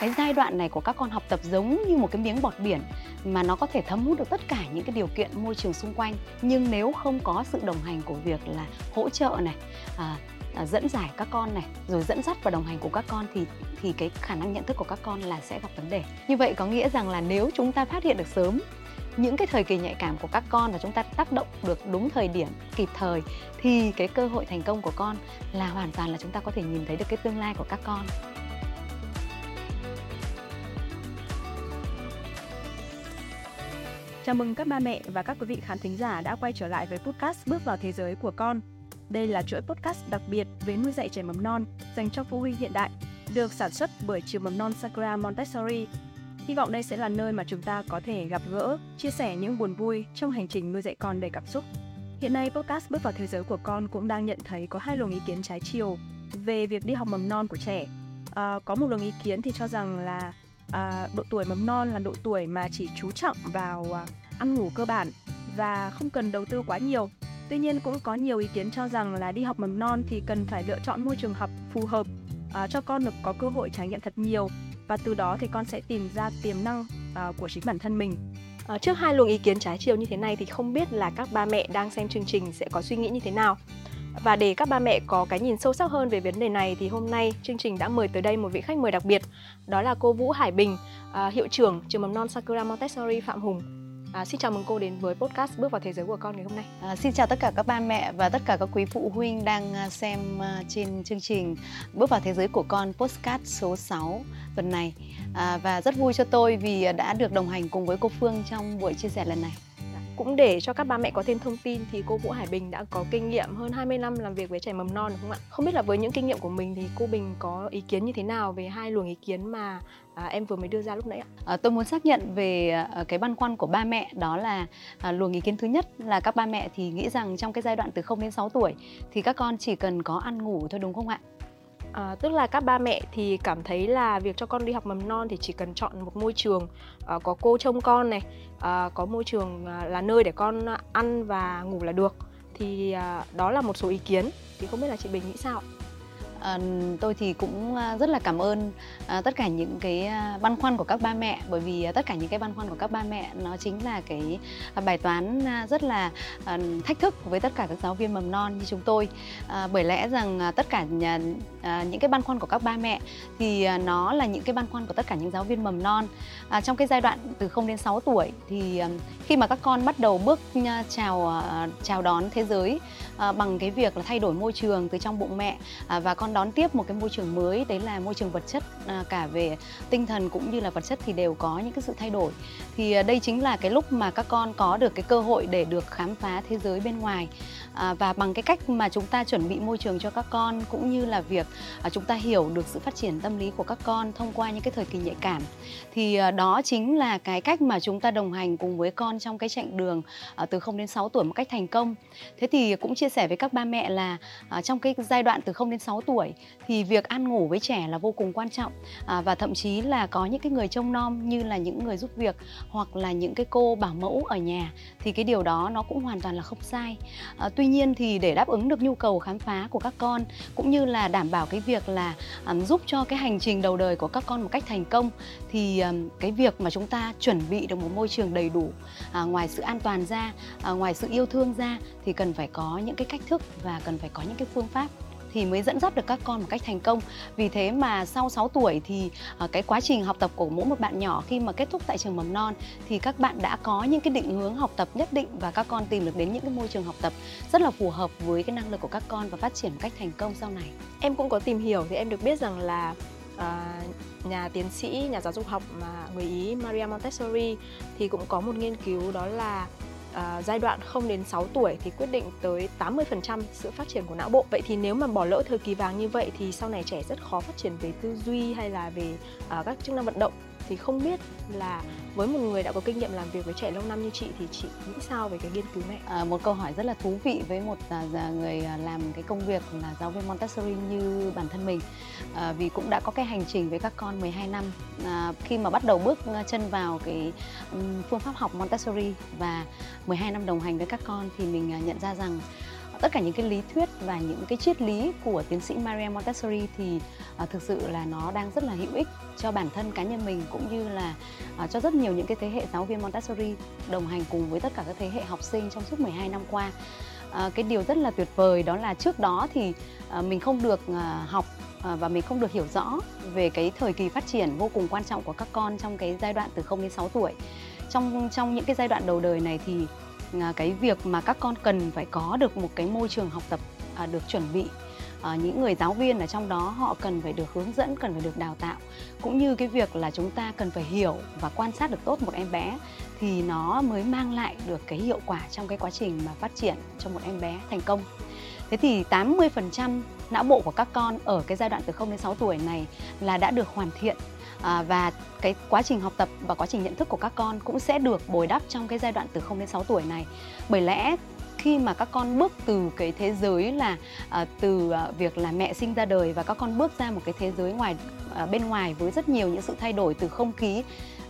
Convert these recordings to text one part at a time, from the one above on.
cái giai đoạn này của các con học tập giống như một cái miếng bọt biển mà nó có thể thấm hút được tất cả những cái điều kiện môi trường xung quanh. Nhưng nếu không có sự đồng hành của việc là hỗ trợ này à, à, dẫn giải các con này rồi dẫn dắt và đồng hành của các con thì thì cái khả năng nhận thức của các con là sẽ gặp vấn đề. Như vậy có nghĩa rằng là nếu chúng ta phát hiện được sớm những cái thời kỳ nhạy cảm của các con và chúng ta tác động được đúng thời điểm kịp thời thì cái cơ hội thành công của con là hoàn toàn là chúng ta có thể nhìn thấy được cái tương lai của các con. Chào mừng các ba mẹ và các quý vị khán thính giả đã quay trở lại với podcast Bước vào thế giới của con. Đây là chuỗi podcast đặc biệt về nuôi dạy trẻ mầm non dành cho phụ huynh hiện đại, được sản xuất bởi trường mầm non Sakura Montessori. Hy vọng đây sẽ là nơi mà chúng ta có thể gặp gỡ, chia sẻ những buồn vui trong hành trình nuôi dạy con đầy cảm xúc. Hiện nay podcast Bước vào thế giới của con cũng đang nhận thấy có hai luồng ý kiến trái chiều về việc đi học mầm non của trẻ. À, có một luồng ý kiến thì cho rằng là à, độ tuổi mầm non là độ tuổi mà chỉ chú trọng vào à, ăn ngủ cơ bản và không cần đầu tư quá nhiều. Tuy nhiên cũng có nhiều ý kiến cho rằng là đi học mầm non thì cần phải lựa chọn môi trường học phù hợp à, cho con được có cơ hội trải nghiệm thật nhiều và từ đó thì con sẽ tìm ra tiềm năng à, của chính bản thân mình. À, trước hai luồng ý kiến trái chiều như thế này thì không biết là các ba mẹ đang xem chương trình sẽ có suy nghĩ như thế nào. Và để các ba mẹ có cái nhìn sâu sắc hơn về vấn đề này thì hôm nay chương trình đã mời tới đây một vị khách mời đặc biệt, đó là cô Vũ Hải Bình, à, hiệu trưởng trường mầm non Sakura Montessori Phạm Hùng. À, xin chào mừng cô đến với podcast Bước vào thế giới của con ngày hôm nay. À, xin chào tất cả các ba mẹ và tất cả các quý phụ huynh đang à, xem à, trên chương trình Bước vào thế giới của con podcast số 6 tuần này. À, và rất vui cho tôi vì à, đã được đồng hành cùng với cô Phương trong buổi chia sẻ lần này cũng để cho các ba mẹ có thêm thông tin thì cô Vũ Hải Bình đã có kinh nghiệm hơn 20 năm làm việc với trẻ mầm non đúng không ạ? Không biết là với những kinh nghiệm của mình thì cô Bình có ý kiến như thế nào về hai luồng ý kiến mà à, em vừa mới đưa ra lúc nãy ạ? À, tôi muốn xác nhận về à, cái băn khoăn của ba mẹ đó là à, luồng ý kiến thứ nhất là các ba mẹ thì nghĩ rằng trong cái giai đoạn từ 0 đến 6 tuổi thì các con chỉ cần có ăn ngủ thôi đúng không ạ? À, tức là các ba mẹ thì cảm thấy là việc cho con đi học mầm non thì chỉ cần chọn một môi trường à, có cô trông con này, à, có môi trường à, là nơi để con ăn và ngủ là được. Thì à, đó là một số ý kiến. Thì không biết là chị Bình nghĩ sao? À, tôi thì cũng ờ, rất là cảm ơn à, tất cả những cái băn khoăn của các ba mẹ. Bởi vì tất cả những cái băn khoăn của các ba mẹ nó chính là cái bài toán rất là à, thách thức với tất cả các giáo viên mầm non như chúng tôi. À, bởi lẽ rằng tất cả nhà, à, những cái băn khoăn của các ba mẹ thì nó là những cái băn khoăn của tất cả những giáo viên mầm non. À, trong cái giai đoạn từ 0 đến 6 tuổi thì khi mà các con bắt đầu bước chào chào đón thế giới à, bằng cái việc là thay đổi môi trường từ trong bụng mẹ à, và con đón tiếp một cái môi trường mới đấy là môi trường vật chất à, cả về tinh thần cũng như là vật chất thì đều có những cái sự thay đổi. Thì à, đây chính là cái lúc mà các con có được cái cơ hội để được khám phá thế giới bên ngoài à, và bằng cái cách mà chúng ta chuẩn bị môi trường cho các con cũng như là việc à, chúng ta hiểu được sự phát triển tâm lý của các con thông qua những cái thời kỳ nhạy cảm. Thì à, đó chính là cái cách mà chúng ta đồng hành cùng với con trong cái chặng đường à, từ 0 đến 6 tuổi một cách thành công. Thế thì cũng chia sẻ với các ba mẹ là à, trong cái giai đoạn từ 0 đến 6 tuổi thì việc ăn ngủ với trẻ là vô cùng quan trọng. À, và thậm chí là có những cái người trông nom như là những người giúp việc hoặc là những cái cô bảo mẫu ở nhà thì cái điều đó nó cũng hoàn toàn là không sai. À, tuy nhiên thì để đáp ứng được nhu cầu khám phá của các con cũng như là đảm bảo cái việc là um, giúp cho cái hành trình đầu đời của các con một cách thành công thì um, cái việc mà chúng ta chuẩn bị được một môi trường đầy đủ à, ngoài sự an toàn ra à, ngoài sự yêu thương ra thì cần phải có những cái cách thức và cần phải có những cái phương pháp thì mới dẫn dắt được các con một cách thành công. Vì thế mà sau 6 tuổi thì à, cái quá trình học tập của mỗi một bạn nhỏ khi mà kết thúc tại trường mầm non thì các bạn đã có những cái định hướng học tập nhất định và các con tìm được đến những cái môi trường học tập rất là phù hợp với cái năng lực của các con và phát triển một cách thành công sau này. Em cũng có tìm hiểu thì em được biết rằng là uh, nhà tiến sĩ nhà giáo dục học mà người Ý Maria Montessori thì cũng có một nghiên cứu đó là à, giai đoạn 0 đến 6 tuổi thì quyết định tới 80% sự phát triển của não bộ. Vậy thì nếu mà bỏ lỡ thời kỳ vàng như vậy thì sau này trẻ rất khó phát triển về tư duy hay là về à, các chức năng vận động thì không biết là với một người đã có kinh nghiệm làm việc với trẻ lâu năm như chị thì chị nghĩ sao về cái nghiên cứu này? À, một câu hỏi rất là thú vị với một à, người à, làm cái công việc là giáo viên Montessori như bản thân mình à, vì cũng đã có cái hành trình với các con 12 năm à, khi mà bắt đầu bước à, chân vào cái um, phương pháp học Montessori và 12 năm đồng hành với các con thì mình à, nhận ra rằng tất cả những cái lý thuyết và những cái triết lý của tiến sĩ Maria Montessori thì uh, thực sự là nó đang rất là hữu ích cho bản thân cá nhân mình cũng như là uh, cho rất nhiều những cái thế hệ giáo viên Montessori đồng hành cùng với tất cả các thế hệ học sinh trong suốt 12 năm qua. Uh, cái điều rất là tuyệt vời đó là trước đó thì uh, mình không được uh, học và mình không được hiểu rõ về cái thời kỳ phát triển vô cùng quan trọng của các con trong cái giai đoạn từ 0 đến 6 tuổi. Trong trong những cái giai đoạn đầu đời này thì À, cái việc mà các con cần phải có được một cái môi trường học tập à, được chuẩn bị. À, những người giáo viên ở trong đó họ cần phải được hướng dẫn cần phải được đào tạo. Cũng như cái việc là chúng ta cần phải hiểu và quan sát được tốt một em bé thì nó mới mang lại được cái hiệu quả trong cái quá trình mà phát triển cho một em bé thành công. Thế thì 80% não bộ của các con ở cái giai đoạn từ 0 đến 6 tuổi này là đã được hoàn thiện à, và cái quá trình học tập và quá trình nhận thức của các con cũng sẽ được bồi đắp trong cái giai đoạn từ 0 đến 6 tuổi này. Bởi lẽ khi mà các con bước từ cái thế giới là à, từ à, việc là mẹ sinh ra đời và các con bước ra một cái thế giới ngoài à, bên ngoài với rất nhiều những sự thay đổi từ không khí,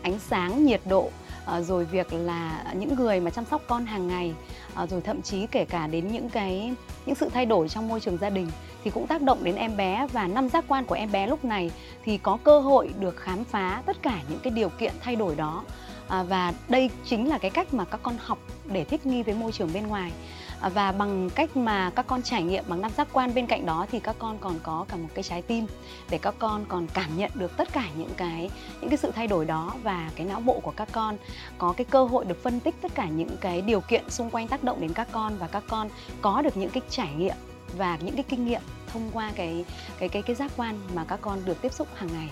ánh sáng, nhiệt độ à, rồi việc là những người mà chăm sóc con hàng ngày à, rồi thậm chí kể cả đến những cái những sự thay đổi trong môi trường gia đình thì cũng tác động đến em bé và năm giác quan của em bé lúc này thì có cơ hội được khám phá tất cả những cái điều kiện thay đổi đó. À, và đây chính là cái cách mà các con học để thích nghi với môi trường bên ngoài và bằng cách mà các con trải nghiệm bằng năm giác quan bên cạnh đó thì các con còn có cả một cái trái tim để các con còn cảm nhận được tất cả những cái những cái sự thay đổi đó và cái não bộ của các con có cái cơ hội được phân tích tất cả những cái điều kiện xung quanh tác động đến các con và các con có được những cái trải nghiệm và những cái kinh nghiệm thông qua cái cái cái cái giác quan mà các con được tiếp xúc hàng ngày.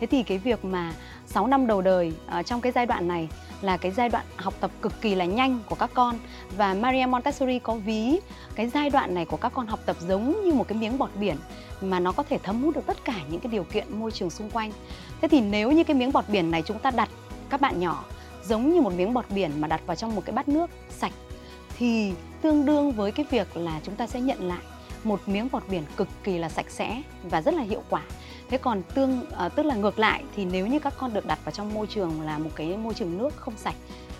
Thế thì cái việc mà 6 năm đầu đời uh, trong cái giai đoạn này là cái giai đoạn học tập cực kỳ là nhanh của các con và Maria Montessori có ví cái giai đoạn này của các con học tập giống như một cái miếng bọt biển mà nó có thể thấm hút được tất cả những cái điều kiện môi trường xung quanh. Thế thì nếu như cái miếng bọt biển này chúng ta đặt các bạn nhỏ giống như một miếng bọt biển mà đặt vào trong một cái bát nước sạch thì tương đương với cái việc là chúng ta sẽ nhận lại một miếng bọt biển cực kỳ là sạch sẽ và rất là hiệu quả thế còn tương à, tức là ngược lại thì nếu như các con được đặt vào trong môi trường là một cái môi trường nước không sạch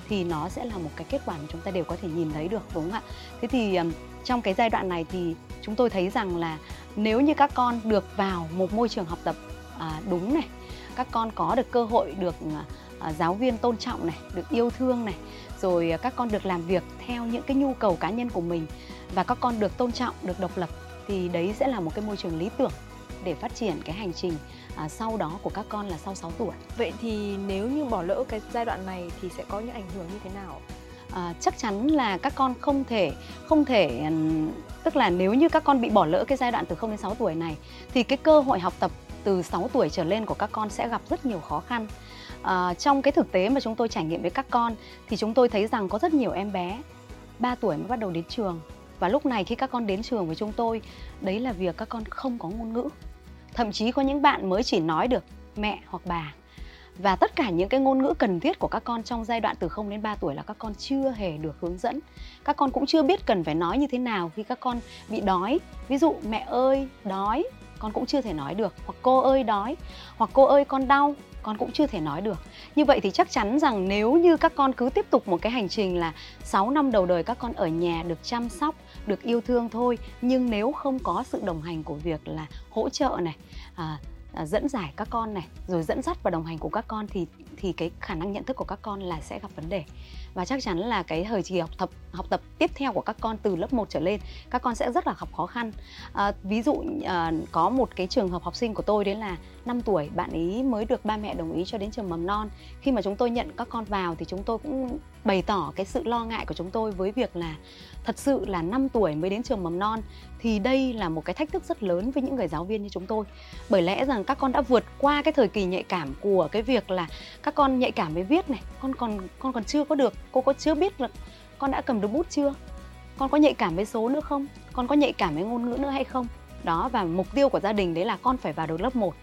thì nó sẽ là một cái kết quả mà chúng ta đều có thể nhìn thấy được đúng không ạ? Thế thì um, trong cái giai đoạn này thì chúng tôi thấy rằng là nếu như các con được vào một môi trường học tập à, đúng này các con có được cơ hội được à, giáo viên tôn trọng này được yêu thương này rồi các con được làm việc theo những cái nhu cầu cá nhân của mình và các con được tôn trọng được độc lập thì đấy sẽ là một cái môi trường lý tưởng để phát triển cái hành trình à, sau đó của các con là sau 6 tuổi. Vậy thì nếu như bỏ lỡ cái giai đoạn này thì sẽ có những ảnh hưởng như thế nào? À, chắc chắn là các con không thể không thể tức là nếu như các con bị bỏ lỡ cái giai đoạn từ 0 đến 6 tuổi này thì cái cơ hội học tập từ 6 tuổi trở lên của các con sẽ gặp rất nhiều khó khăn. À, trong cái thực tế mà chúng tôi trải nghiệm với các con thì chúng tôi thấy rằng có rất nhiều em bé 3 tuổi mới bắt đầu đến trường và lúc này khi các con đến trường với chúng tôi đấy là việc các con không có ngôn ngữ thậm chí có những bạn mới chỉ nói được mẹ hoặc bà và tất cả những cái ngôn ngữ cần thiết của các con trong giai đoạn từ 0 đến 3 tuổi là các con chưa hề được hướng dẫn. Các con cũng chưa biết cần phải nói như thế nào khi các con bị đói. Ví dụ mẹ ơi, đói, con cũng chưa thể nói được. Hoặc cô ơi đói, hoặc cô ơi con đau, con cũng chưa thể nói được. Như vậy thì chắc chắn rằng nếu như các con cứ tiếp tục một cái hành trình là 6 năm đầu đời các con ở nhà được chăm sóc, được yêu thương thôi, nhưng nếu không có sự đồng hành của việc là hỗ trợ này, à, à, dẫn giải các con này, rồi dẫn dắt và đồng hành của các con thì thì cái khả năng nhận thức của các con là sẽ gặp vấn đề. Và chắc chắn là cái thời kỳ học tập học tập tiếp theo của các con từ lớp 1 trở lên các con sẽ rất là gặp khó khăn. À, ví dụ à, có một cái trường hợp học sinh của tôi đấy là 5 tuổi bạn ấy mới được ba mẹ đồng ý cho đến trường mầm non. Khi mà chúng tôi nhận các con vào thì chúng tôi cũng bày tỏ cái sự lo ngại của chúng tôi với việc là thật sự là 5 tuổi mới đến trường mầm non thì đây là một cái thách thức rất lớn với những người giáo viên như chúng tôi. Bởi lẽ rằng các con đã vượt qua cái thời kỳ nhạy cảm của cái việc là các con nhạy cảm với viết này, con còn con còn chưa có được, cô có chưa biết là con đã cầm được bút chưa? Con có nhạy cảm với số nữa không? Con có nhạy cảm với ngôn ngữ nữa hay không? Đó, và mục tiêu của gia đình đấy là con phải vào được lớp 1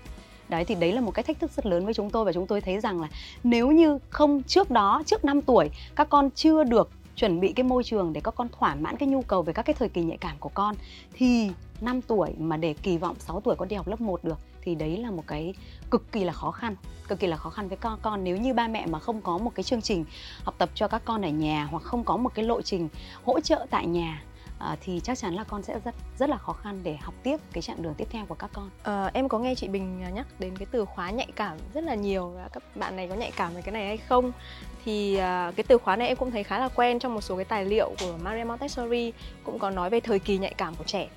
đấy, thì đấy là một cái thách thức rất lớn với chúng tôi và chúng tôi thấy rằng là nếu như không trước đó, trước 5 tuổi, các con chưa được chuẩn bị cái môi trường để các con thỏa mãn cái nhu cầu về các cái thời kỳ nhạy cảm của con, thì 5 tuổi mà để kỳ vọng 6 tuổi con đi học lớp 1 được, thì đấy là một cái cực kỳ là khó khăn, cực kỳ là khó khăn với con. Con nếu như ba mẹ mà không có một cái chương trình học tập cho các con ở nhà hoặc không có một cái lộ trình hỗ trợ tại nhà à, thì chắc chắn là con sẽ rất rất là khó khăn để học tiếp cái chặng đường tiếp theo của các con. À, em có nghe chị Bình ờ, nhắc đến cái từ khóa nhạy cảm rất là nhiều và các bạn này có nhạy cảm về cái này hay không? Thì à, cái từ khóa này em cũng thấy khá là quen trong một số cái tài liệu của Maria Montessori cũng có nói về thời kỳ nhạy cảm của trẻ.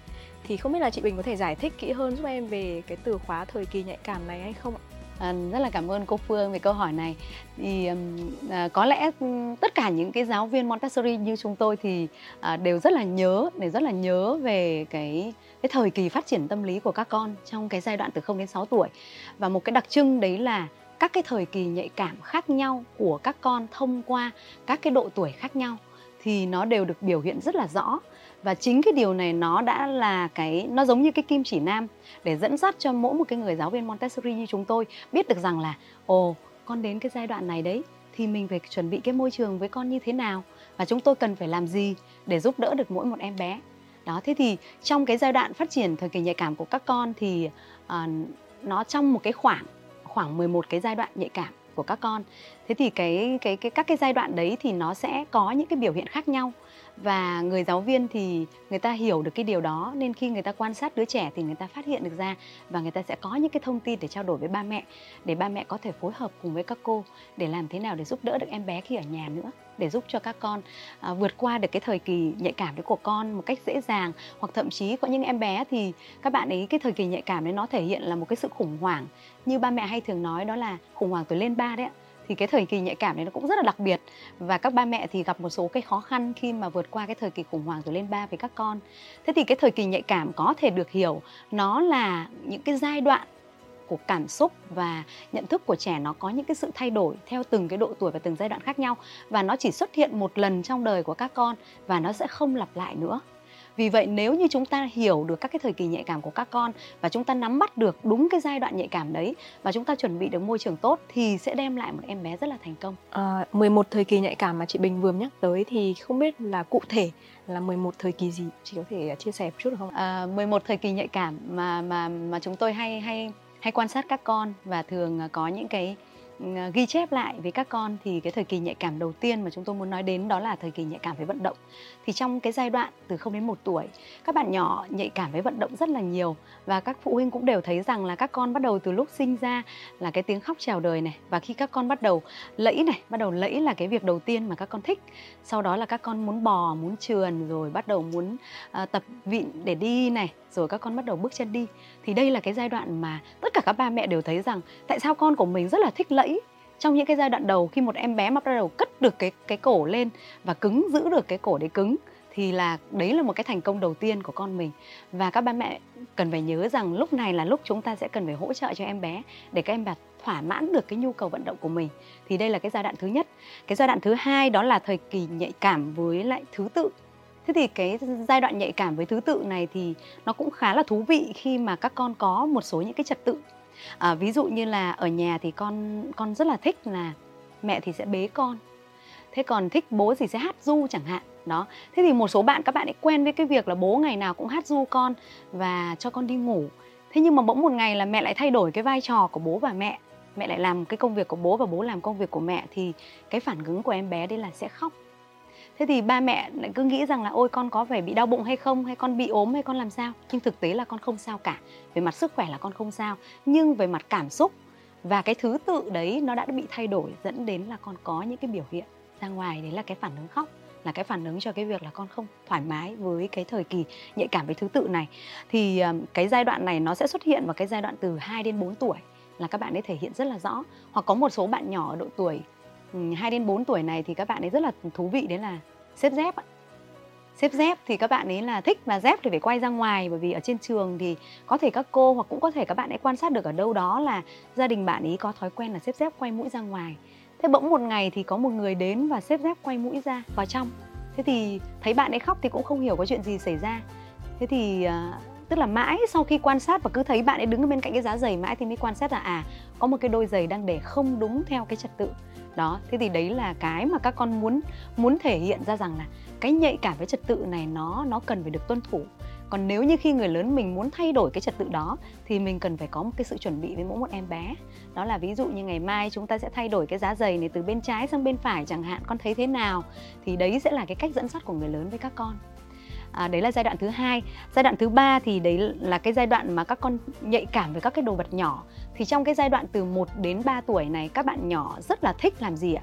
Thì không biết là chị Bình có thể giải thích kỹ hơn giúp em về cái từ khóa thời kỳ nhạy cảm này hay không ạ? À, rất là cảm ơn cô Phương về câu hỏi này. Thì à, có lẽ tất cả những cái giáo viên Montessori như chúng tôi thì à, đều rất là nhớ, đều rất là nhớ về cái cái thời kỳ phát triển tâm lý của các con trong cái giai đoạn từ 0 đến 6 tuổi. Và một cái đặc trưng đấy là các cái thời kỳ nhạy cảm khác nhau của các con thông qua các cái độ tuổi khác nhau thì nó đều được biểu hiện rất là rõ và chính cái điều này nó đã là cái nó giống như cái kim chỉ nam để dẫn dắt cho mỗi một cái người giáo viên Montessori như chúng tôi biết được rằng là ồ con đến cái giai đoạn này đấy thì mình phải chuẩn bị cái môi trường với con như thế nào và chúng tôi cần phải làm gì để giúp đỡ được mỗi một em bé. Đó thế thì trong cái giai đoạn phát triển thời kỳ nhạy cảm của các con thì uh, nó trong một cái khoảng khoảng 11 cái giai đoạn nhạy cảm của các con. Thế thì cái cái cái các cái giai đoạn đấy thì nó sẽ có những cái biểu hiện khác nhau và người giáo viên thì người ta hiểu được cái điều đó nên khi người ta quan sát đứa trẻ thì người ta phát hiện được ra và người ta sẽ có những cái thông tin để trao đổi với ba mẹ để ba mẹ có thể phối hợp cùng với các cô để làm thế nào để giúp đỡ được em bé khi ở nhà nữa để giúp cho các con à, vượt qua được cái thời kỳ nhạy cảm đấy của con một cách dễ dàng. Hoặc thậm chí có những em bé thì các bạn ấy cái thời kỳ nhạy cảm đấy nó thể hiện là một cái sự khủng hoảng. Như ba mẹ hay thường nói đó là khủng hoảng tuổi lên ba đấy ạ thì cái thời kỳ nhạy cảm này nó cũng rất là đặc biệt. Và các ba mẹ thì gặp một số cái khó khăn khi mà vượt qua cái thời kỳ khủng hoảng rồi lên ba với các con. Thế thì cái thời kỳ nhạy cảm có thể được hiểu, nó là những cái giai đoạn của cảm xúc và nhận thức của trẻ nó có những cái sự thay đổi theo từng cái độ tuổi và từng giai đoạn khác nhau. Và nó chỉ xuất hiện một lần trong đời của các con và nó sẽ không lặp lại nữa vì vậy nếu như chúng ta hiểu được các cái thời kỳ nhạy cảm của các con và chúng ta nắm bắt được đúng cái giai đoạn nhạy cảm đấy và chúng ta chuẩn bị được môi trường tốt thì sẽ đem lại một em bé rất là thành công. À, 11 thời kỳ nhạy cảm mà chị Bình vừa nhắc tới thì không biết là cụ thể là 11 thời kỳ gì chị có thể chia sẻ một chút được không? À, 11 thời kỳ nhạy cảm mà mà mà chúng tôi hay hay hay quan sát các con và thường có những cái Ờ, ghi chép lại với các con thì cái thời kỳ nhạy cảm đầu tiên mà chúng tôi muốn nói đến đó là thời kỳ nhạy cảm với vận động. Thì trong cái giai đoạn từ 0 đến 1 tuổi, các bạn nhỏ nhạy cảm với vận động rất là nhiều và các phụ huynh cũng đều thấy rằng là các con bắt đầu từ lúc sinh ra là cái tiếng khóc chào đời này và khi các con bắt đầu lẫy này, bắt đầu lẫy là cái việc đầu tiên mà các con thích. Sau đó là các con muốn bò, muốn trườn rồi bắt đầu muốn uh, tập vịn để đi này, rồi các con bắt đầu bước chân đi thì đây là cái giai đoạn mà tất cả các ba mẹ đều thấy rằng tại sao con của mình rất là thích lẫy trong những cái giai đoạn đầu khi một em bé mà bắt đầu cất được cái cái cổ lên và cứng, giữ được cái cổ đấy cứng, thì là đấy là một cái thành công đầu tiên của con mình. Và các ba mẹ cần phải nhớ rằng lúc này là lúc chúng ta sẽ cần phải hỗ trợ cho em bé để các em bé thỏa mãn được cái nhu cầu vận động của mình. Thì đây là cái giai đoạn thứ nhất. Cái giai đoạn thứ hai đó là thời kỳ nhạy cảm với lại thứ tự. Thế thì cái giai đoạn nhạy cảm với thứ tự này thì nó cũng khá là thú vị khi mà các con có một số những cái trật tự à, ví dụ như là ở nhà thì con con rất là thích là mẹ thì sẽ bế con. Thế còn thích bố thì sẽ hát du chẳng hạn đó. Thế thì một số bạn các bạn ấy quen với cái việc là bố ngày nào cũng hát du con và cho con đi ngủ. Thế nhưng mà bỗng một ngày là mẹ lại thay đổi cái vai trò của bố và mẹ mẹ lại làm cái công việc của bố và bố làm công việc của mẹ thì cái phản ứng của em bé đây là sẽ khóc thế thì ba mẹ lại cứ nghĩ rằng là, ôi, con có phải bị đau bụng hay không? Hay con bị ốm hay con làm sao? Nhưng thực tế là con không sao cả. Về mặt sức khỏe là con không sao, nhưng về mặt cảm xúc và cái thứ tự đấy nó đã bị thay đổi, dẫn đến là con có những cái biểu hiện ra ngoài. Đấy là cái phản ứng khóc, là cái phản ứng cho cái việc là con không thoải mái với cái thời kỳ nhạy cảm với thứ tự này. Thì ờ, cái giai đoạn này nó sẽ xuất hiện vào cái giai đoạn từ 2 đến 4 tuổi, là các bạn ấy thể hiện rất là rõ. Hoặc có một số bạn nhỏ ở độ tuổi Ừ, 2 đến 4 tuổi này thì các bạn ấy rất là thú vị, đấy là xếp dép ạ. Xếp dép thì các bạn ấy là thích và dép thì phải quay ra ngoài, bởi vì ở trên trường thì có thể các cô hoặc cũng có thể các bạn ấy quan sát được ở đâu đó là gia đình bạn ấy có thói quen là xếp dép quay mũi ra ngoài. Thế bỗng một ngày thì có một người đến và xếp dép quay mũi ra vào trong. Thế thì thấy bạn ấy khóc thì cũng không hiểu có chuyện gì xảy ra. Thế thì à, tức là mãi sau khi quan sát và cứ thấy bạn ấy đứng bên cạnh cái giá giày mãi thì mới quan sát là à có một cái đôi giày đang để không đúng theo cái trật tự đó, thế thì đấy là cái mà các con muốn muốn thể hiện ra rằng là cái nhạy cảm với trật tự này nó nó cần phải được tuân thủ. Còn nếu như khi người lớn mình muốn thay đổi cái trật tự đó, thì mình cần phải có một cái sự chuẩn bị với mỗi một em bé. Đó là ví dụ như ngày mai chúng ta sẽ thay đổi cái giá giày này từ bên trái sang bên phải, chẳng hạn, con thấy thế nào? Thì đấy sẽ là cái cách dẫn dắt của người lớn với các con à, đấy là giai đoạn thứ hai. Giai đoạn thứ ba thì đấy là cái giai đoạn mà các con nhạy cảm với các cái đồ vật nhỏ. Thì trong cái giai đoạn từ 1 đến 3 tuổi này các bạn nhỏ rất là thích làm gì ạ?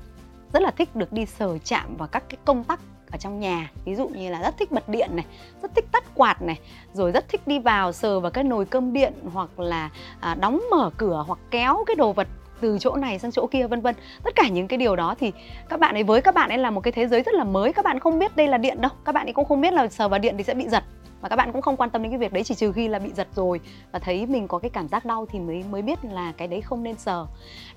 Rất là thích được đi sờ chạm vào các cái công tắc ở trong nhà. Ví dụ như là rất thích bật điện này rất thích tắt quạt này rồi rất thích đi vào sờ vào cái nồi cơm điện hoặc là à, đóng mở cửa hoặc kéo cái đồ vật từ chỗ này sang chỗ kia, vân vân. Tất cả những cái điều đó thì các bạn ấy, với các bạn ấy là một cái thế giới rất là mới. Các bạn không biết đây là điện đâu. Các bạn ấy cũng không biết là sờ vào điện thì sẽ bị giật. Và các bạn cũng không quan tâm đến cái việc đấy, chỉ trừ khi là bị giật rồi và thấy mình có cái cảm giác đau thì mới mới biết là cái đấy không nên sờ.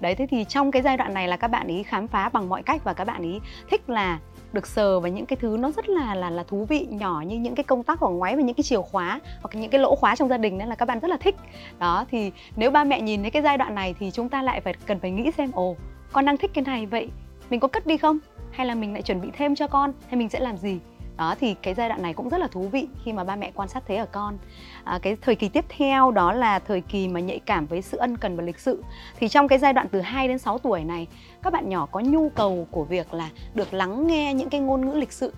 Đấy, thế thì trong cái giai đoạn này là các bạn ấy khám phá bằng mọi cách và các bạn ấy thích là được sờ vào những cái thứ nó rất là là là thú vị, nhỏ như những cái công tắc của ngoáy và những cái chìa khóa hoặc những cái lỗ khóa trong gia đình nên là các bạn rất là thích. Đó, thì nếu ba mẹ nhìn thấy cái giai đoạn này thì chúng ta lại phải cần phải nghĩ xem, ồ, con đang thích cái này, vậy mình có cất đi không? Hay là mình lại chuẩn bị thêm cho con? Hay mình sẽ làm gì? Đó thì cái giai đoạn này cũng rất là thú vị khi mà ba mẹ quan sát thấy ở con. À, cái thời kỳ tiếp theo đó là thời kỳ mà nhạy cảm với sự ân cần và lịch sự. Thì trong cái giai đoạn từ 2 đến 6 tuổi này các bạn nhỏ có nhu cầu của việc là được lắng nghe những cái ngôn ngữ lịch sự.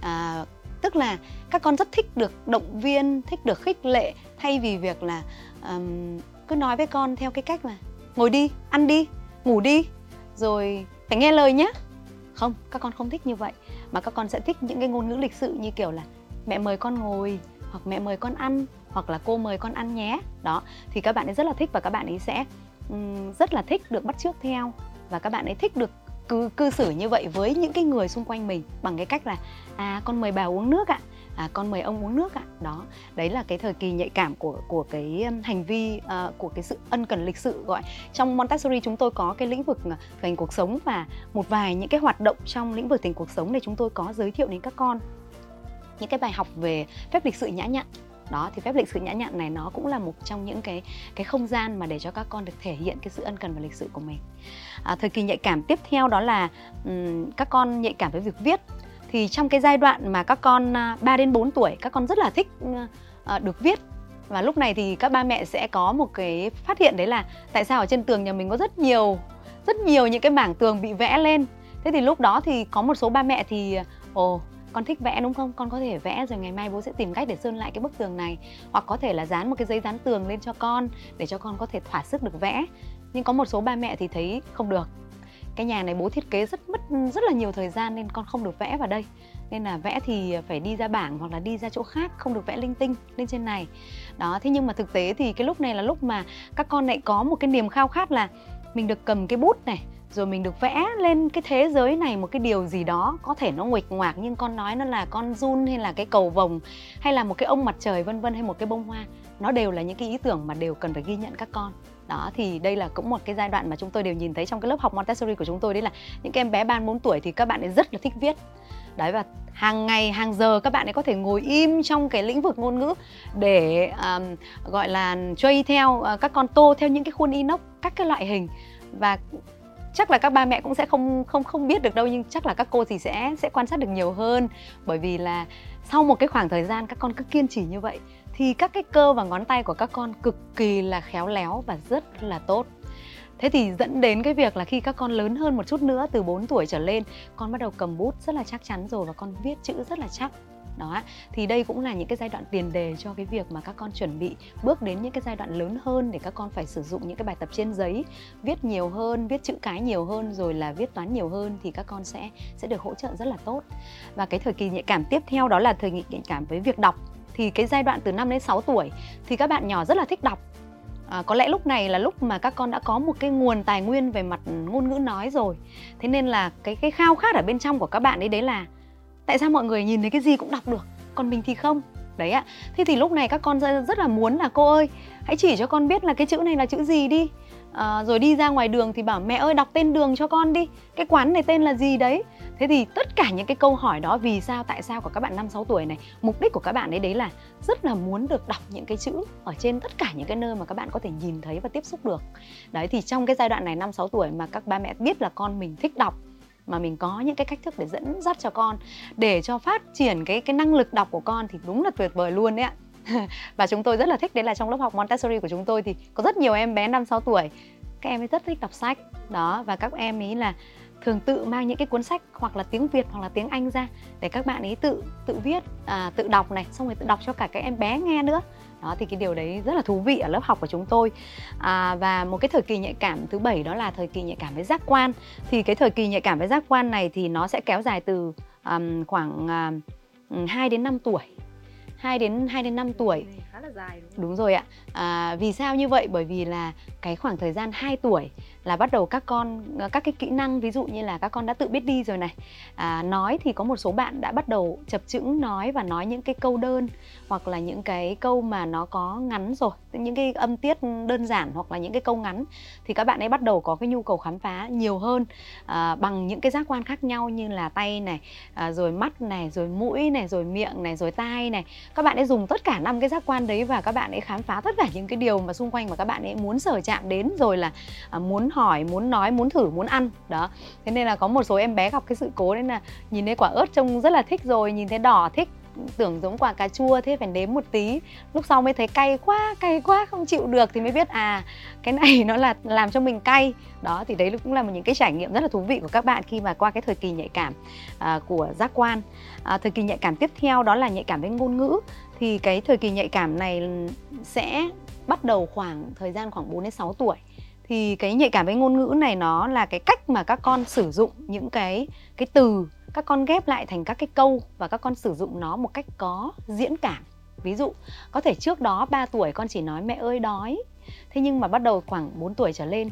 À, tức là các con rất thích được động viên thích được khích lệ thay vì việc là um, cứ nói với con theo cái cách là ngồi đi ăn đi ngủ đi rồi phải nghe lời nhé không các con không thích như vậy mà các con sẽ thích những cái ngôn ngữ lịch sự như kiểu là mẹ mời con ngồi hoặc mẹ mời con ăn hoặc là cô mời con ăn nhé. Đó thì các bạn ấy rất là thích và các bạn ấy sẽ um, rất là thích được bắt chước theo. Và các bạn ấy thích được cư, cư xử như vậy với những cái người xung quanh mình bằng cái cách là à con mời bà uống nước ạ. à, À, con mời ông uống nước ạ. Đó đấy là cái thời kỳ nhạy cảm của của cái um, hành vi à, của cái sự ân cần lịch sự gọi. Trong Montessori chúng tôi có cái lĩnh vực ờ, thực cuộc sống và một vài những cái hoạt động trong lĩnh vực tình cuộc sống để chúng tôi có giới thiệu đến các con. Những cái bài học về phép lịch sự nhã nhặn. Đó thì phép lịch sự nhã nhặn này nó cũng là một trong những cái cái không gian mà để cho các con được thể hiện cái sự ân cần và lịch sự của mình. À, thời kỳ nhạy cảm tiếp theo đó là um, các con nhạy cảm với việc viết thì trong cái giai đoạn mà các con à, 3 đến 4 tuổi, các con rất là thích ờ, ờ, được viết. Và lúc này thì các ba mẹ sẽ có một cái phát hiện đấy là tại sao ở trên tường nhà mình có rất nhiều rất nhiều những cái mảng tường bị vẽ lên. Thế thì lúc đó thì có một số ba mẹ thì, ồ, con thích vẽ đúng không? Con có thể vẽ rồi ngày mai bố sẽ tìm cách để sơn lại cái bức tường này. Hoặc có thể là dán một cái giấy dán tường lên cho con để cho con có thể thỏa sức được vẽ. Nhưng có một số ba mẹ thì thấy không được cái nhà này bố thiết kế rất mất, rất là nhiều thời gian nên con không được vẽ vào đây. Nên là vẽ thì phải đi ra bảng hoặc là đi ra chỗ khác, không được vẽ linh tinh lên trên này. Đó, thế nhưng mà thực tế thì cái lúc này là lúc mà các con lại có một cái niềm khao khát là mình được cầm cái bút này rồi mình được vẽ lên cái thế giới này một cái điều gì đó có thể nó nguệch ngoạc nhưng con nói nó là con run hay là cái cầu vồng hay là một cái ông mặt trời vân vân hay một cái bông hoa nó đều là những cái ý tưởng mà đều cần phải ghi nhận các con. Đó thì đây là cũng một cái giai đoạn mà chúng tôi đều nhìn thấy trong cái lớp học Montessori của chúng tôi đấy là những cái em bé 3 4 tuổi thì các bạn ấy rất là thích viết. Đấy và hàng ngày hàng giờ các bạn ấy có thể ngồi im trong cái lĩnh vực ngôn ngữ để um, gọi là chơi theo uh, các con tô theo những cái khuôn inox các cái loại hình. Và chắc là các ba mẹ cũng sẽ không không không biết được đâu nhưng chắc là các cô thì sẽ sẽ quan sát được nhiều hơn. Bởi vì là sau một cái khoảng thời gian các con cứ kiên trì như vậy thì các cái cơ và ngón tay của các con cực kỳ là khéo léo và rất là tốt. Thế thì dẫn đến cái việc là khi các con lớn hơn một chút nữa từ 4 tuổi trở lên, con bắt đầu cầm bút rất là chắc chắn rồi và con viết chữ rất là chắc đó. Thì đây cũng là những cái giai đoạn tiền đề cho cái việc mà các con chuẩn bị bước đến những cái giai đoạn lớn hơn để các con phải sử dụng những cái bài tập trên giấy. Viết nhiều hơn viết chữ cái nhiều hơn rồi là viết toán nhiều hơn thì các con sẽ sẽ được hỗ trợ rất là tốt. Và cái thời kỳ nhạy cảm tiếp theo đó là thời kỳ nhạy cảm với việc đọc. Thì cái giai đoạn từ 5 đến 6 tuổi thì các bạn nhỏ rất là thích đọc. À, có lẽ lúc này là lúc mà các con đã có một cái nguồn tài nguyên về mặt ngôn ngữ nói rồi. Thế nên là cái cái khao khát ở bên trong của các bạn ấy đấy là tại sao mọi người nhìn thấy cái gì cũng đọc được? Còn mình thì không? Đấy ạ. Thế thì lúc này các con rất là muốn là cô ơi hãy chỉ cho con biết là cái chữ này là chữ gì đi. À, rồi đi ra ngoài đường thì bảo mẹ ơi đọc tên đường cho con đi. Cái quán này tên là gì đấy? Thế thì tất cả những cái câu hỏi đó vì sao tại sao của các bạn năm sáu tuổi này mục đích của các bạn ấy đấy là rất là muốn được đọc những cái chữ ở trên tất cả những cái nơi mà các bạn có thể nhìn thấy và tiếp xúc được. Đấy thì trong cái giai đoạn này năm sáu tuổi mà các ba mẹ biết là con mình thích đọc mà mình có những cái cách thức để dẫn dắt cho con, để cho phát triển cái cái năng lực đọc của con thì đúng là tuyệt vời luôn đấy ạ. Và chúng tôi rất là thích, đấy là trong lớp học Montessori của chúng tôi thì có rất nhiều em bé năm, sáu tuổi. Các em ấy rất thích đọc sách, đó, và các em ấy là thường tự mang những cái cuốn sách hoặc là tiếng Việt hoặc là tiếng Anh ra để các bạn ấy tự tự viết à, tự đọc này xong rồi tự đọc cho cả các em bé nghe nữa. Đó thì cái điều đấy rất là thú vị ở lớp học của chúng tôi. À, và một cái thời kỳ nhạy cảm thứ bảy đó là thời kỳ nhạy cảm với giác quan. Thì cái thời kỳ nhạy cảm với giác quan này thì nó sẽ kéo dài từ um, khoảng à, um, 2 đến 5 tuổi. 2 đến 2 đến 5 tuổi. Khá là dài đúng, không? đúng rồi ạ. À, vì sao như vậy? Bởi vì là cái khoảng thời gian 2 tuổi là bắt đầu các con các cái kỹ năng ví dụ như là các con đã tự biết đi rồi này à, nói thì có một số bạn đã bắt đầu chập chững nói và nói những cái câu đơn hoặc là những cái câu mà nó có ngắn rồi những cái âm tiết đơn giản hoặc là những cái câu ngắn thì các bạn ấy bắt đầu có cái nhu cầu khám phá nhiều hơn à, bằng những cái giác quan khác nhau như là tay này à, rồi mắt này rồi mũi này rồi miệng này rồi tai này các bạn ấy dùng tất cả năm cái giác quan đấy và các bạn ấy khám phá tất cả những cái điều mà xung quanh mà các bạn ấy muốn sở chạm đến rồi là à, muốn hỏi muốn nói muốn thử muốn ăn. Đó. Thế nên là có một số em bé gặp cái sự cố đấy là nhìn thấy quả ớt trông rất là thích rồi nhìn thấy đỏ thích tưởng giống quả cà chua thế phải nếm một tí. Lúc sau mới thấy cay quá cay quá không chịu được thì mới biết à cái này nó là làm cho mình cay. Đó thì đấy cũng là một những cái trải nghiệm rất là thú vị của các bạn khi mà qua cái thời kỳ nhạy cảm à, của giác quan. À, thời kỳ nhạy cảm tiếp theo đó là nhạy cảm với ngôn ngữ thì cái thời kỳ nhạy cảm này sẽ bắt đầu khoảng thời gian khoảng 4 đến 6 tuổi. Thì cái nhạy cảm với ngôn ngữ này nó là cái cách mà các con sử dụng những cái cái từ các con ghép lại thành các cái câu và các con sử dụng nó một cách có diễn cảm. Ví dụ có thể trước đó 3 tuổi con chỉ nói mẹ ơi đói thế nhưng mà bắt đầu khoảng 4 tuổi trở lên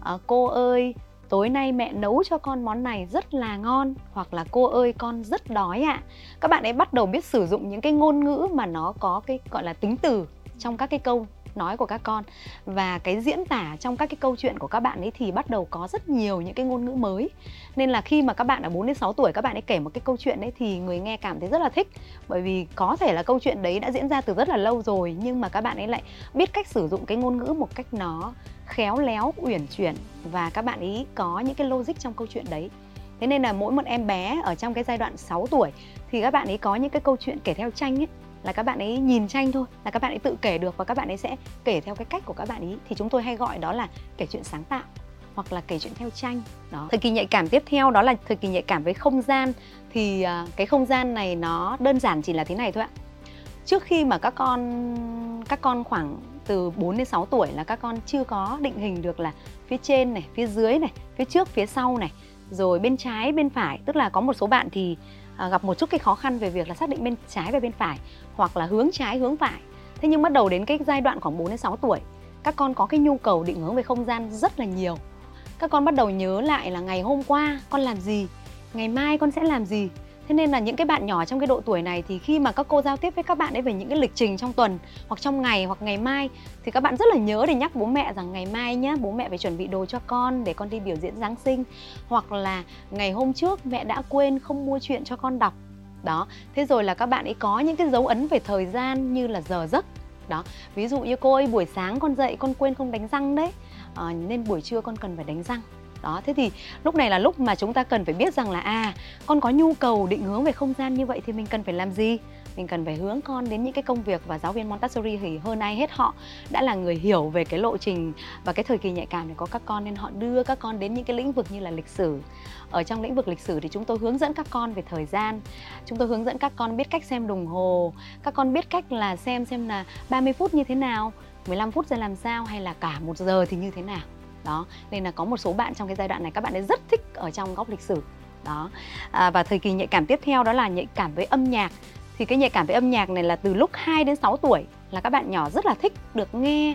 à, cô ơi tối nay mẹ nấu cho con món này rất là ngon, hoặc là cô ơi, con rất đói ạ à. các bạn ấy bắt đầu biết sử dụng những cái ngôn ngữ mà nó có cái, gọi là, tính từ trong các cái câu nói của các con. Và cái diễn tả trong các cái câu chuyện của các bạn ấy thì bắt đầu có rất nhiều những cái ngôn ngữ mới. Nên là khi mà các bạn ở 4 đến 6 tuổi, các bạn ấy kể một cái câu chuyện ấy thì người nghe cảm thấy rất là thích. Bởi vì có thể là câu chuyện đấy đã diễn ra từ rất là lâu rồi, nhưng mà các bạn ấy lại biết cách sử dụng cái ngôn ngữ một cách nó khéo léo, uyển chuyển. Và các bạn ấy có những cái logic trong câu chuyện đấy. Thế nên là mỗi một em bé ở trong cái giai đoạn 6 tuổi thì các bạn ấy có những cái câu chuyện kể theo tranh ấy là các bạn ấy nhìn tranh thôi là các bạn ấy tự kể được và các bạn ấy sẽ kể theo cái cách của các bạn ấy. Thì chúng tôi hay gọi đó là kể chuyện sáng tạo hoặc là kể chuyện theo tranh. Đó. Thời kỳ nhạy cảm tiếp theo đó là thời kỳ nhạy cảm với không gian. Thì à, cái không gian này nó đơn giản chỉ là thế này thôi ạ. Trước khi mà các con các con khoảng từ 4 đến 6 tuổi là các con chưa có định hình được là phía trên này, phía dưới này, phía trước, phía sau này, rồi bên trái, bên phải, tức là có một số bạn thì À, gặp một chút cái khó khăn về việc là xác định bên trái và bên phải hoặc là hướng trái hướng phải. Thế nhưng bắt đầu đến cái giai đoạn khoảng 4 đến 6 tuổi các con có cái nhu cầu định hướng về không gian rất là nhiều. Các con bắt đầu nhớ lại là ngày hôm qua con làm gì ngày mai con sẽ làm gì thế nên là những cái bạn nhỏ trong cái độ tuổi này thì khi mà các cô giao tiếp với các bạn ấy về những cái lịch trình trong tuần hoặc trong ngày hoặc ngày mai thì các bạn rất là nhớ để nhắc bố mẹ rằng ngày mai nhá bố mẹ phải chuẩn bị đồ cho con để con đi biểu diễn giáng sinh. Hoặc là ngày hôm trước mẹ đã quên không mua chuyện cho con đọc. Đó thế rồi là các bạn ấy có những cái dấu ấn về thời gian như là giờ giấc. Đó ví dụ như cô ơi buổi sáng con dậy con quên không đánh răng đấy. À, nên buổi trưa con cần phải đánh răng đó, thế thì lúc này là lúc mà chúng ta cần phải biết rằng là à con có nhu cầu định hướng về không gian như vậy thì mình cần phải làm gì? Mình cần phải hướng con đến những cái công việc và giáo viên Montessori thì hơn ai hết họ đã là người hiểu về cái lộ trình và cái thời kỳ nhạy cảm để có các con, nên họ đưa các con đến những cái lĩnh vực như là lịch sử. Ở trong lĩnh vực lịch sử thì chúng tôi hướng dẫn các con về thời gian, chúng tôi hướng dẫn các con biết cách xem đồng hồ, các con biết cách là xem xem là 30 phút như thế nào 15 phút ra làm sao hay là cả một giờ thì như thế nào đó nên là có một số bạn trong cái giai đoạn này các bạn ấy rất thích ở trong góc lịch sử. Đó. À, và thời kỳ nhạy cảm tiếp theo đó là nhạy cảm với âm nhạc. Thì cái nhạy cảm với âm nhạc này là từ lúc 2 đến 6 tuổi là các bạn nhỏ rất là thích được nghe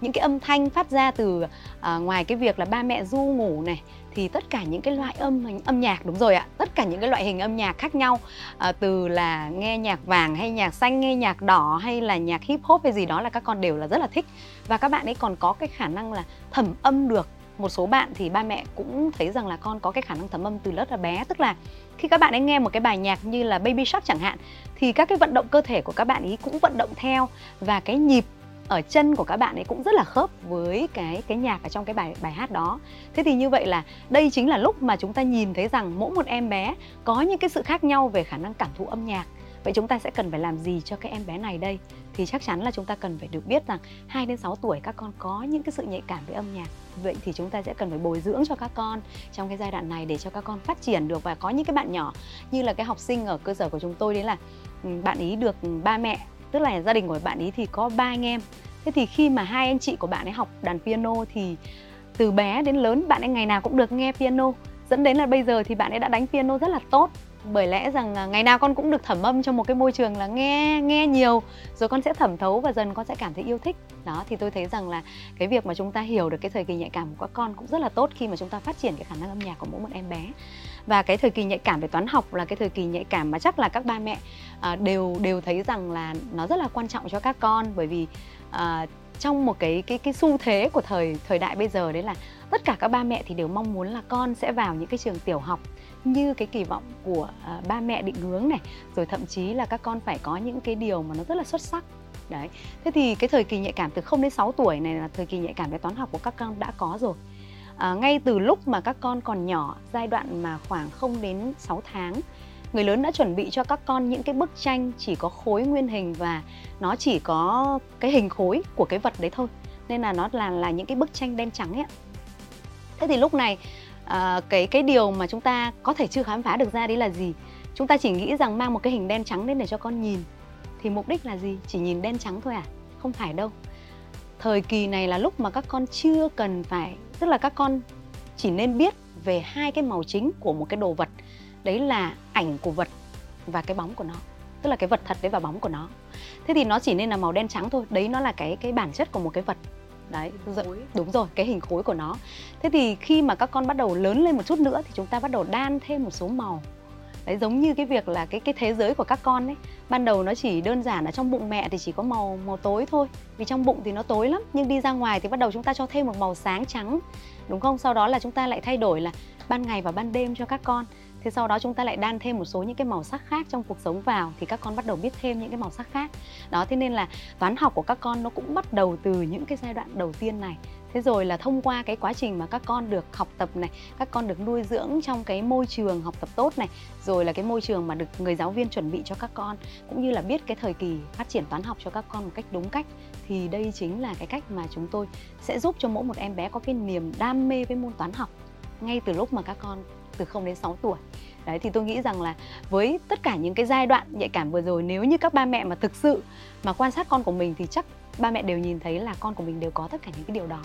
những cái âm thanh phát ra từ à, ngoài cái việc là ba mẹ du ngủ này thì tất cả những cái loại âm âm nhạc đúng rồi ạ tất cả những cái loại hình âm nhạc khác nhau à, từ là nghe nhạc vàng hay nhạc xanh nghe nhạc đỏ hay là nhạc hip hop hay gì đó là các con đều là rất là thích. Và các bạn ấy còn có cái khả năng là thẩm âm được. Một số bạn thì ba mẹ cũng thấy rằng là con có cái khả năng thẩm âm từ rất là bé. Tức là khi các bạn ấy nghe một cái bài nhạc như là baby shark chẳng hạn thì các cái vận động cơ thể của các bạn ấy cũng vận động theo. Và cái nhịp ở chân của các bạn ấy cũng rất là khớp với cái cái nhạc ở trong cái bài bài hát đó. Thế thì như vậy là đây chính là lúc mà chúng ta nhìn thấy rằng mỗi một em bé có những cái sự khác nhau về khả năng cảm thụ âm nhạc. Vậy chúng ta sẽ cần phải làm gì cho cái em bé này đây? Thì chắc chắn là chúng ta cần phải được biết rằng 2 đến 6 tuổi các con có những cái sự nhạy cảm với âm nhạc. Vậy thì chúng ta sẽ cần phải bồi dưỡng cho các con trong cái giai đoạn này để cho các con phát triển được và có những cái bạn nhỏ như là cái học sinh ở cơ sở của chúng tôi đấy là ừ, bạn ý được ba mẹ tức là gia đình của bạn ý thì có ba anh em. Thế thì khi mà hai anh chị của bạn ấy học đàn piano thì từ bé đến lớn bạn ấy ngày nào cũng được nghe piano. Dẫn đến là bây giờ thì bạn ấy đã đánh piano rất là tốt. Bởi lẽ rằng à, ngày nào con cũng được thẩm âm trong một cái môi trường là nghe nghe nhiều, rồi con sẽ thẩm thấu và dần con sẽ cảm thấy yêu thích. Đó, thì tôi thấy rằng là cái việc mà chúng ta hiểu được cái thời kỳ nhạy cảm của các con cũng rất là tốt khi mà chúng ta phát triển cái khả năng âm nhạc của mỗi một em bé và cái thời kỳ nhạy cảm về toán học là cái thời kỳ nhạy cảm mà chắc là các ba mẹ à, đều đều thấy rằng là nó rất là quan trọng cho các con. Bởi vì à, trong một cái cái cái xu thế của thời thời đại bây giờ đấy là tất cả các ba mẹ thì đều mong muốn là con sẽ vào những cái trường tiểu học như cái kỳ vọng của uh, ba mẹ định hướng này. Rồi thậm chí là các con phải có những cái điều mà nó rất là xuất sắc. Đấy. Thế thì cái thời kỳ nhạy cảm từ 0 đến 6 tuổi này là thời kỳ nhạy cảm về toán học của các con đã có rồi à, ngay từ lúc mà các con còn nhỏ giai đoạn mà khoảng 0 đến 6 tháng người lớn đã chuẩn bị cho các con những cái bức tranh chỉ có khối nguyên hình và nó chỉ có cái hình khối của cái vật đấy thôi. Nên là nó là là những cái bức tranh đen trắng ấy thế thì lúc này à, cái cái điều mà chúng ta có thể chưa khám phá được ra đấy là gì? Chúng ta chỉ nghĩ rằng mang một cái hình đen trắng đến để cho con nhìn. Thì mục đích là gì? Chỉ nhìn đen trắng thôi à? Không phải đâu. Thời kỳ này là lúc mà các con chưa cần phải tức là các con chỉ nên biết về hai cái màu chính của một cái đồ vật. Đấy là ảnh của vật và cái bóng của nó. Tức là cái vật thật đấy và bóng của nó. Thế thì nó chỉ nên là màu đen trắng thôi. Đấy nó là cái cái bản chất của một cái vật. Đấy đúng rồi cái hình khối của nó. Thế thì khi mà các con bắt đầu lớn lên một chút nữa thì chúng ta bắt đầu đan thêm một số màu đấy, giống như cái việc là cái cái thế giới của các con ấy, ban đầu nó chỉ đơn giản là trong bụng mẹ thì chỉ có màu màu tối thôi. Vì trong bụng thì nó tối lắm, nhưng đi ra ngoài thì bắt đầu chúng ta cho thêm một màu sáng trắng, đúng không? Sau đó là chúng ta lại thay đổi là ban ngày và ban đêm cho các con. Thế sau đó chúng ta lại đan thêm một số những cái màu sắc khác trong cuộc sống vào thì các con bắt đầu biết thêm những cái màu sắc khác. Đó, thế nên là toán học của các con nó cũng bắt đầu từ những cái giai đoạn đầu tiên này thế rồi là thông qua cái quá trình mà các con được học tập này, các con được nuôi dưỡng trong cái môi trường học tập tốt này, rồi là cái môi trường mà được người giáo viên chuẩn bị cho các con, cũng như là biết cái thời kỳ phát triển toán học cho các con một cách đúng cách, thì đây chính là cái cách mà chúng tôi sẽ giúp cho mỗi một em bé có cái niềm đam mê với môn toán học ngay từ lúc mà các con từ 0 đến 6 tuổi. Đấy, thì tôi nghĩ rằng là với tất cả những cái giai đoạn nhạy cảm vừa rồi, nếu như các ba mẹ mà thực sự mà quan sát con của mình thì chắc ba mẹ đều nhìn thấy là con của mình đều có tất cả những cái điều đó.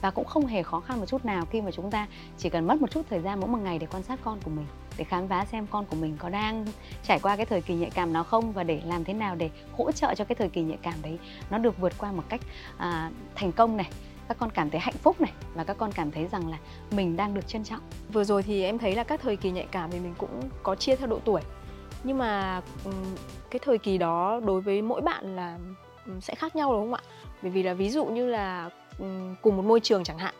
Và cũng không hề khó khăn một chút nào khi mà chúng ta chỉ cần mất một chút thời gian mỗi một ngày để quan sát con của mình để khám phá xem con của mình có đang trải qua cái thời kỳ nhạy cảm nào không và để làm thế nào để hỗ trợ cho cái thời kỳ nhạy cảm đấy nó được vượt qua một cách à, thành công này. Các con cảm thấy hạnh phúc này và các con cảm thấy rằng là mình đang được trân trọng. Vừa rồi thì em thấy là các thời kỳ nhạy cảm thì mình cũng có chia theo độ tuổi. Nhưng mà cái thời kỳ đó đối với mỗi bạn là sẽ khác nhau đúng không ạ? Bởi vì là ví dụ như là ừ, cùng một môi trường chẳng hạn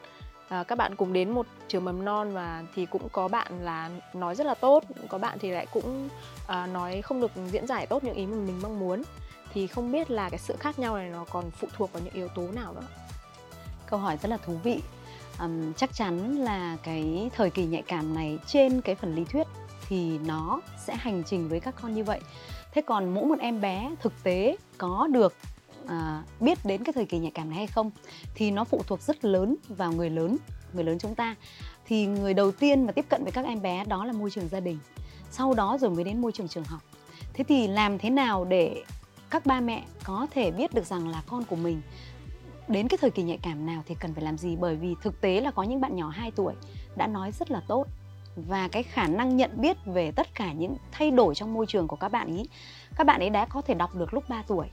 à, các bạn cùng đến một trường mầm non và thì cũng có bạn là nói rất là tốt có bạn thì lại cũng à, nói không được diễn giải tốt những ý mà mình mong muốn. Thì không biết là cái sự khác nhau này nó còn phụ thuộc vào những yếu tố nào nữa? Câu hỏi rất là thú vị. Um, chắc chắn là cái thời kỳ nhạy cảm này trên cái phần lý thuyết thì nó sẽ hành trình với các con như vậy. Thế còn mỗi một em bé thực tế có được à, biết đến cái thời kỳ nhạy cảm này hay không thì nó phụ thuộc rất lớn vào người lớn người lớn chúng ta. Thì người đầu tiên mà tiếp cận với các em bé đó là môi trường gia đình. Sau đó rồi mới đến môi trường trường học. Thế thì làm thế nào để các ba mẹ có thể biết được rằng là con của mình đến cái thời kỳ nhạy cảm nào thì cần phải làm gì? Bởi vì thực tế là có những bạn nhỏ 2 tuổi đã nói rất là tốt. Và cái khả năng nhận biết về tất cả những thay đổi trong môi trường của các bạn ý các bạn ấy đã có thể đọc được lúc 3 tuổi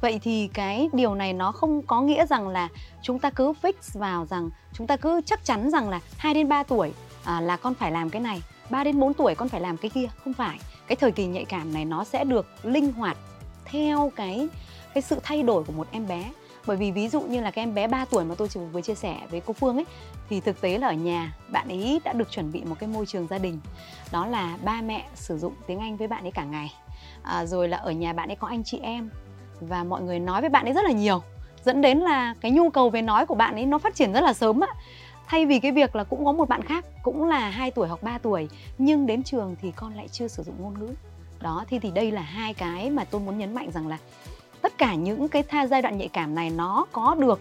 vậy thì cái điều này nó không có nghĩa rằng là chúng ta cứ fix vào rằng chúng ta cứ chắc chắn rằng là 2 đến 3 tuổi à, là con phải làm cái này 3 đến 4 tuổi con phải làm cái kia. Không phải. Cái thời kỳ nhạy cảm này nó sẽ được linh hoạt theo cái cái sự thay đổi của một em bé. Bởi vì ví dụ như là cái em bé 3 tuổi mà tôi vừa chia sẻ với cô Phương ấy thì thực tế là ở nhà bạn ấy đã được chuẩn bị một cái môi trường gia đình. Đó là ba mẹ sử dụng tiếng Anh với bạn ấy cả ngày. À, rồi là ở nhà bạn ấy có anh chị em và mọi người nói với bạn ấy rất là nhiều, dẫn đến là cái nhu cầu về nói của bạn ấy nó phát triển rất là sớm á thay vì cái việc là cũng có một bạn khác, cũng là 2 tuổi hoặc 3 tuổi, nhưng đến trường thì con lại chưa sử dụng ngôn ngữ. Đó thì thì đây là hai cái mà tôi muốn nhấn mạnh rằng là tất cả những cái tha giai đoạn nhạy cảm này nó có được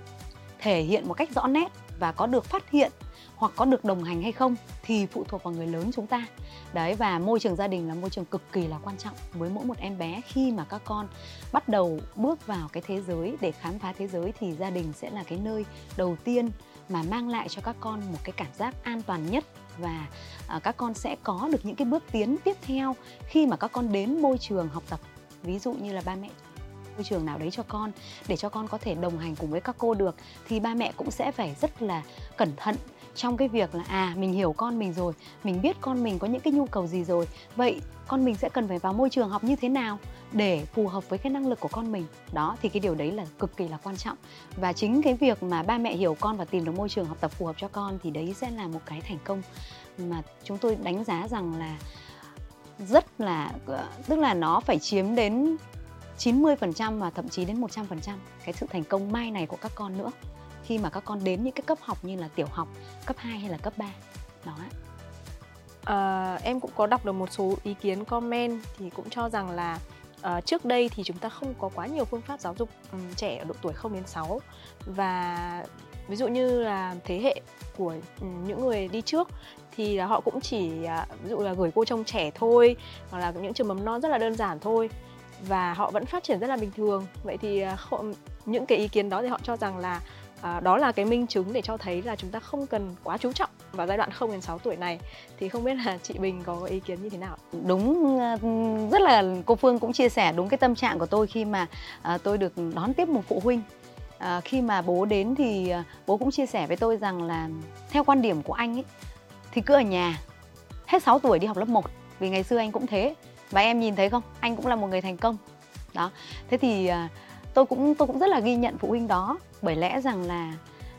thể hiện một cách rõ nét và có được phát hiện hoặc có được đồng hành hay không thì phụ thuộc vào người lớn chúng ta. Đấy và môi trường gia đình là môi trường cực kỳ là quan trọng với mỗi một em bé. Khi mà các con bắt đầu bước vào cái thế giới để khám phá thế giới thì gia đình sẽ là cái nơi đầu tiên mà mang lại cho các con một cái cảm giác an toàn nhất. Và à, các con sẽ có được những cái bước tiến tiếp theo khi mà các con đến môi trường học tập. Ví dụ như là ba mẹ môi trường nào đấy cho con để cho con có thể đồng hành cùng với các cô được thì ba mẹ cũng sẽ phải rất là cẩn thận trong cái việc là à mình hiểu con mình rồi, mình biết con mình có những cái nhu cầu gì rồi, vậy con mình sẽ cần phải vào môi trường học như thế nào để phù hợp với cái năng lực của con mình? Đó, thì cái điều đấy là cực kỳ là quan trọng. Và chính cái việc mà ba mẹ hiểu con và tìm được môi trường học tập phù hợp cho con thì đấy sẽ là một cái thành công mà chúng tôi đánh giá rằng là rất là ờ, tức là nó phải chiếm đến 90% và thậm chí đến 100% cái sự thành công mai này của các con nữa khi mà các con đến những cái cấp học như là tiểu học, cấp 2 hay là cấp 3. Đó. À, em cũng có đọc được một số ý kiến comment thì cũng cho rằng là uh, trước đây thì chúng ta không có quá nhiều phương pháp giáo dục um, trẻ ở độ tuổi 0 đến 6 và ví dụ như là thế hệ của um, những người đi trước thì là họ cũng chỉ uh, ví dụ là gửi cô trông trẻ thôi hoặc là những trường mầm non rất là đơn giản thôi và họ vẫn phát triển rất là bình thường vậy thì uh, những cái ý kiến đó thì họ cho rằng là à, đó là cái minh chứng để cho thấy là chúng ta không cần quá chú trọng vào giai đoạn 0 đến 6 tuổi này. Thì không biết là chị Bình có ý kiến như thế nào? Đúng à, rất là cô Phương cũng chia sẻ đúng cái tâm trạng của tôi khi mà à, tôi được đón tiếp một phụ huynh. À, khi mà bố đến thì à, bố cũng chia sẻ với tôi rằng là theo quan điểm của anh ấy thì cứ ở nhà hết 6 tuổi đi học lớp 1 vì ngày xưa anh cũng thế. Và em nhìn thấy không? Anh cũng là một người thành công. Đó. Thế thì à, tôi cũng tôi cũng rất là ghi nhận phụ huynh đó. Bởi lẽ rằng là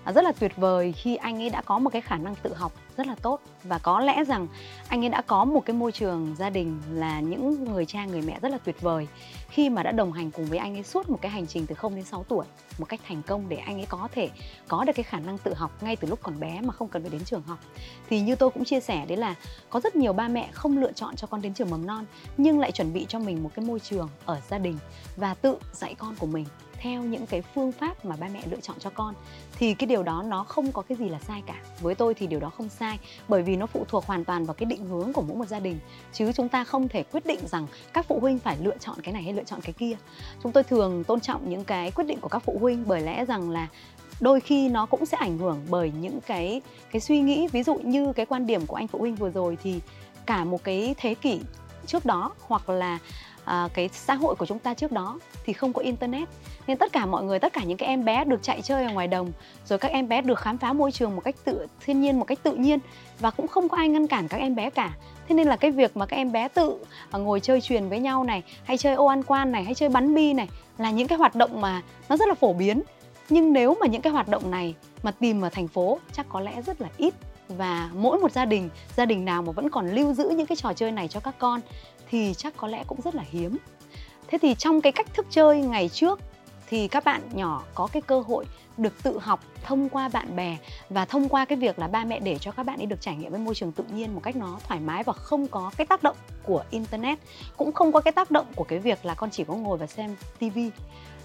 à, rất là tuyệt vời khi anh ấy đã có một cái khả năng tự học rất là tốt. Và có lẽ rằng anh ấy đã có một cái môi trường gia đình là những người cha, người mẹ rất là tuyệt vời. Khi mà đã đồng hành cùng với anh ấy suốt một cái hành trình từ 0 đến 6 tuổi, một cách thành công để anh ấy có thể có được cái khả năng tự học ngay từ lúc còn bé mà không cần phải đến trường học. Thì như tôi cũng chia sẻ đấy là có rất nhiều ba mẹ không lựa chọn cho con đến trường mầm non, nhưng lại chuẩn bị cho mình một cái môi trường ở gia đình và tự dạy con của mình theo những cái phương pháp mà ba mẹ lựa chọn cho con, thì cái điều đó nó không có cái gì là sai cả. Với tôi thì điều đó không sai, bởi vì nó phụ thuộc hoàn toàn vào cái định hướng của mỗi một gia đình. Chứ chúng ta không thể quyết định rằng các phụ huynh phải lựa chọn cái này hay lựa chọn cái kia. Chúng tôi thường tôn trọng những cái quyết định của các phụ huynh bởi lẽ rằng là đôi khi nó cũng sẽ ảnh hưởng bởi những cái cái suy nghĩ. Ví dụ như cái quan điểm của anh phụ huynh vừa rồi thì cả một cái thế kỷ trước đó hoặc là à, cái xã hội của chúng ta trước đó thì không có internet. Nên tất cả mọi người tất cả những cái em bé được chạy chơi ở ngoài đồng rồi các em bé được khám phá môi trường một cách tự thiên nhiên một cách tự nhiên và cũng không có ai ngăn cản các em bé cả. Thế nên là cái việc mà các em bé tự à, ngồi chơi truyền với nhau này hay chơi ô ăn quan này hay chơi bắn bi này là những cái hoạt động mà nó rất là phổ biến. Nhưng nếu mà những cái hoạt động này mà tìm ở thành phố chắc có lẽ rất là ít. Và mỗi một gia đình gia đình nào mà vẫn còn lưu giữ những cái trò chơi này cho các con thì chắc có lẽ cũng rất là hiếm. Thế thì trong cái cách thức chơi ngày trước thì các bạn nhỏ có cái cơ hội được tự học thông qua bạn bè và thông qua cái việc là ba mẹ để cho các bạn ấy được trải nghiệm với môi trường tự nhiên một cách nó thoải mái và không có cái tác động của internet, cũng không có cái tác động của cái việc là con chỉ có ngồi và xem tivi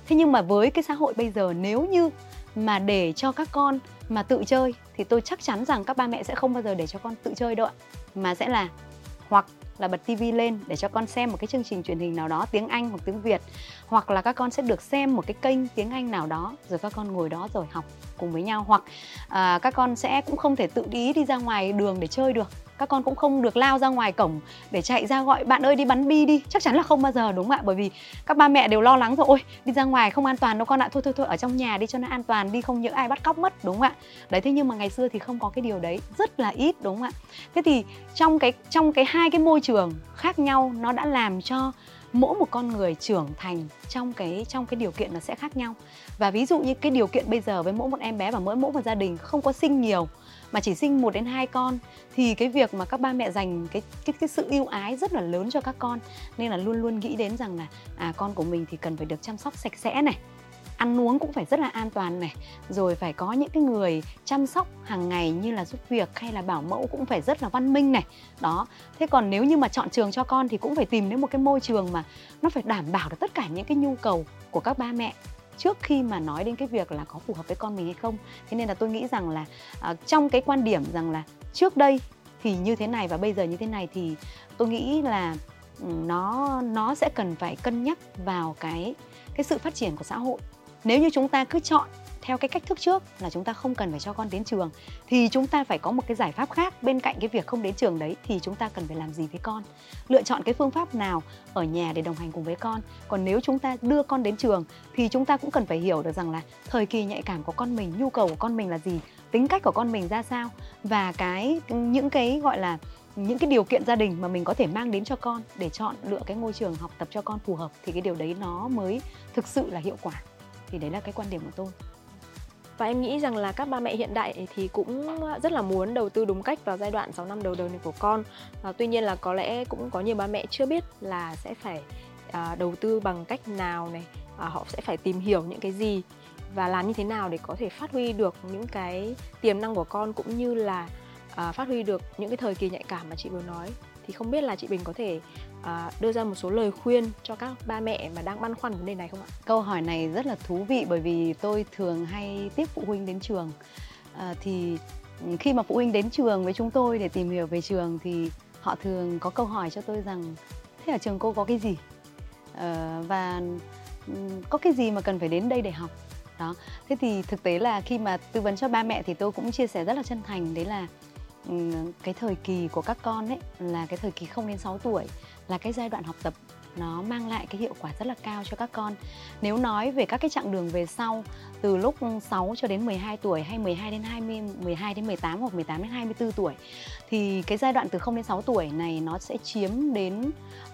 thế nhưng mà với cái xã hội bây giờ, nếu như mà để cho các con mà tự chơi thì tôi chắc chắn rằng các ba mẹ sẽ không bao giờ để cho con tự chơi đâu ạ. Mà sẽ là hoặc là bật tivi lên để cho con xem một cái chương trình truyền hình nào đó tiếng Anh hoặc tiếng Việt. Hoặc là các con sẽ được xem một cái kênh tiếng Anh nào đó rồi các con ngồi đó rồi học cùng với nhau. Hoặc à, các con sẽ cũng không thể tự ý đi ra ngoài đường để chơi được các con cũng không được lao ra ngoài cổng để chạy ra gọi, bạn ơi, đi bắn bi đi. Chắc chắn là không bao giờ, đúng không ạ? Bởi vì các ba mẹ đều lo lắng rồi. Ôi, đi ra ngoài không an toàn đâu con ạ. Thôi thôi thôi, ở trong nhà đi cho nó an toàn, đi không những ai bắt cóc mất. Đúng không ạ? Đấy, thế nhưng mà ngày xưa thì không có cái điều đấy, rất là ít, đúng không ạ? Thế thì trong cái trong cái hai cái môi trường khác nhau, nó đã làm cho mỗi một con người trưởng thành trong cái trong cái điều kiện nó sẽ khác nhau và ví dụ như cái điều kiện bây giờ với mỗi một em bé và mỗi mỗi một gia đình không có sinh nhiều, mà chỉ sinh một đến hai con, thì cái việc mà các ba mẹ dành cái cái cái sự yêu ái rất là lớn cho các con. Nên là luôn luôn nghĩ đến rằng là à con của mình thì cần phải được chăm sóc sạch sẽ này, ăn uống cũng phải rất là an toàn này, rồi phải có những cái người chăm sóc hàng ngày như là giúp việc hay là bảo mẫu cũng phải rất là văn minh này. Đó, thế còn nếu như mà chọn trường cho con thì cũng phải tìm đến một cái môi trường mà nó phải đảm bảo được tất cả những cái nhu cầu của các ba mẹ trước khi mà nói đến cái việc là có phù hợp với con mình hay không. Thế nên là tôi nghĩ rằng là uh, trong cái quan điểm rằng là trước đây thì như thế này và bây giờ như thế này thì tôi nghĩ là ừ, nó nó sẽ cần phải cân nhắc vào cái cái sự phát triển của xã hội. Nếu như chúng ta cứ chọn theo cái cách thức trước là chúng ta không cần phải cho con đến trường, thì chúng ta phải có một cái giải pháp khác bên cạnh cái việc không đến trường đấy, thì chúng ta cần phải làm gì với con? Lựa chọn cái phương pháp nào ở nhà để đồng hành cùng với con? Còn nếu chúng ta đưa con đến trường, thì chúng ta cũng cần phải hiểu được rằng là thời kỳ nhạy cảm của con mình, nhu cầu của con mình là gì, tính cách của con mình ra sao, và cái, những cái gọi là, những cái điều kiện gia đình mà mình có thể mang đến cho con để chọn lựa cái ngôi trường học tập cho con phù hợp, thì cái điều đấy nó mới thực sự là hiệu quả. Thì đấy là cái quan điểm của tôi và em nghĩ rằng là các ba mẹ hiện đại thì cũng rất là muốn đầu tư đúng cách vào giai đoạn 6 năm đầu đời này của con. À, tuy nhiên là có lẽ cũng có nhiều ba mẹ chưa biết là sẽ phải à, đầu tư bằng cách nào này à, họ sẽ phải tìm hiểu những cái gì và làm như thế nào để có thể phát huy được những cái tiềm năng của con cũng như là à, phát huy được những cái thời kỳ nhạy cảm mà chị vừa nói thì không biết là chị Bình có thể à, đưa ra một số lời khuyên cho các ba mẹ mà đang băn khoăn vấn đề này không ạ? Câu hỏi này rất là thú vị bởi vì tôi thường hay tiếp phụ huynh đến trường. À, thì khi mà phụ huynh đến trường với chúng tôi để tìm hiểu về trường thì họ thường có câu hỏi cho tôi rằng thế ở trường cô có cái gì? À, và ừ, có cái gì mà cần phải đến đây để học? Đó. Thế thì thực tế là khi mà tư vấn cho ba mẹ thì tôi cũng chia sẻ rất là chân thành đấy là Ừ, cái thời kỳ của các con ấy là cái thời kỳ không đến 6 tuổi là cái giai đoạn học tập nó mang lại cái hiệu quả rất là cao cho các con. Nếu nói về các cái chặng đường về sau từ lúc 6 cho đến 12 tuổi hay 12 đến 20, 12 đến 18 hoặc 18 đến 24 tuổi thì cái giai đoạn từ 0 đến 6 tuổi này nó sẽ chiếm đến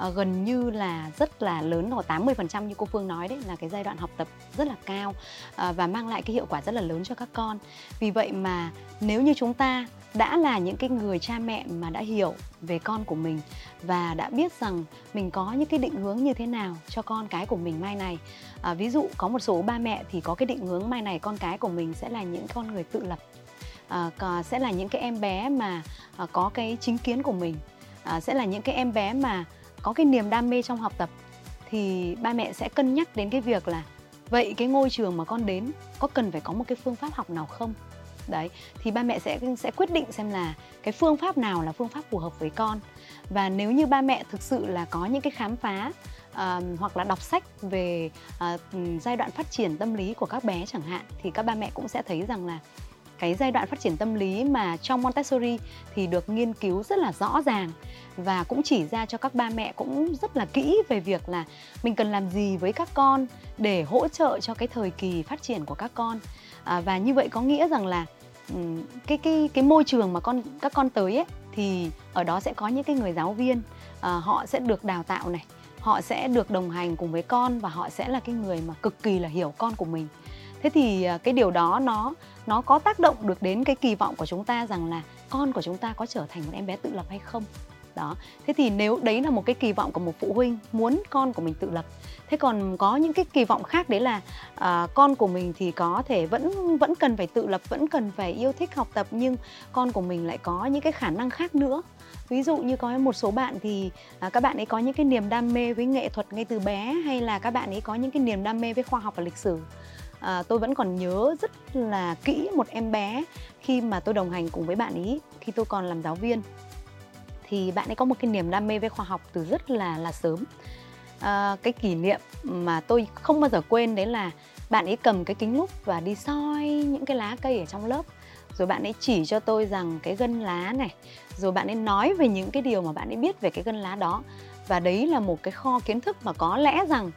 uh, gần như là rất là lớn khoảng 80% như cô Phương nói đấy là cái giai đoạn học tập rất là cao uh, và mang lại cái hiệu quả rất là lớn cho các con. Vì vậy mà nếu như chúng ta đã là những cái người cha mẹ mà đã hiểu về con của mình và đã biết rằng mình có những cái định hướng như thế nào cho con cái của mình mai này. À, ví dụ có một số ba mẹ thì có cái định hướng mai này con cái của mình sẽ là những con người tự lập. À, sẽ là những cái em bé mà à, có cái chính kiến của mình. À, sẽ là những cái em bé mà có cái niềm đam mê trong học tập. Thì ba mẹ sẽ cân nhắc đến cái việc là vậy cái ngôi trường mà con đến có cần phải có một cái phương pháp học nào không? Đấy thì ba mẹ sẽ sẽ quyết định xem là cái phương pháp nào là phương pháp phù hợp với con. Và nếu như ba mẹ thực sự là có những cái khám phá uh, hoặc là đọc sách về uh, giai đoạn phát triển tâm lý của các bé chẳng hạn thì các ba mẹ cũng sẽ thấy rằng là cái giai đoạn phát triển tâm lý mà trong Montessori thì được nghiên cứu rất là rõ ràng và cũng chỉ ra cho các ba mẹ cũng rất là kỹ về việc là mình cần làm gì với các con để hỗ trợ cho cái thời kỳ phát triển của các con. À, và như vậy có nghĩa rằng là Ừ, cái cái cái môi trường mà con các con tới ấy thì ở đó sẽ có những cái người giáo viên à, họ sẽ được đào tạo này họ sẽ được đồng hành cùng với con và họ sẽ là cái người mà cực kỳ là hiểu con của mình. Thế thì à, cái điều đó nó nó có tác động được đến cái kỳ vọng của chúng ta rằng là con của chúng ta có trở thành một em bé tự lập hay không? Đó. Thế thì nếu đấy là một cái kỳ vọng của một phụ huynh muốn con của mình tự lập thế còn có những cái kỳ vọng khác đấy là à, con của mình thì có thể vẫn vẫn cần phải tự lập vẫn cần phải yêu thích học tập nhưng con của mình lại có những cái khả năng khác nữa. Ví dụ như có một số bạn thì à, các bạn ấy có những cái niềm đam mê với nghệ thuật ngay từ bé hay là các bạn ấy có những cái niềm đam mê với khoa học và lịch sử. À, tôi vẫn còn nhớ rất là kỹ một em bé khi mà tôi đồng hành cùng với bạn ấy khi tôi còn làm giáo viên thì bạn ấy có một cái niềm đam mê với khoa học từ rất là là sớm. À, cái kỷ niệm mà tôi không bao giờ quên đấy là bạn ấy cầm cái kính lúp và đi soi những cái lá cây ở trong lớp. Rồi bạn ấy chỉ cho tôi rằng cái gân lá này. Rồi bạn ấy nói về những cái điều mà bạn ấy biết về cái gân lá đó. Và đấy là một cái kho kiến thức mà có lẽ rằng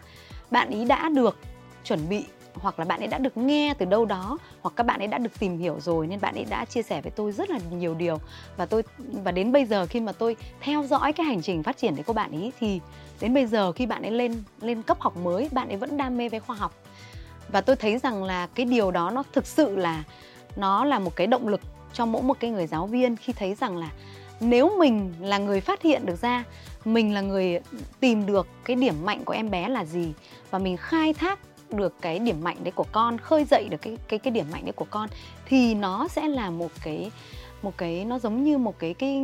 bạn ấy đã được chuẩn bị hoặc là bạn ấy đã được nghe từ đâu đó, hoặc các bạn ấy đã được tìm hiểu rồi nên bạn ấy đã chia sẻ với tôi rất là nhiều điều. Và tôi, và đến bây giờ khi mà tôi theo dõi cái hành trình phát triển đấy của bạn ấy thì đến bây giờ khi bạn ấy lên lên cấp học mới, bạn ấy vẫn đam mê với khoa học. Và tôi thấy rằng là cái điều đó nó thực sự là, nó là một cái động lực cho mỗi một cái người giáo viên khi thấy rằng là nếu mình là người phát hiện được ra, mình là người tìm được cái điểm mạnh của em bé là gì và mình khai thác được cái điểm mạnh đấy của con khơi dậy được cái cái cái điểm mạnh đấy của con thì nó sẽ là một cái một cái nó giống như một cái cái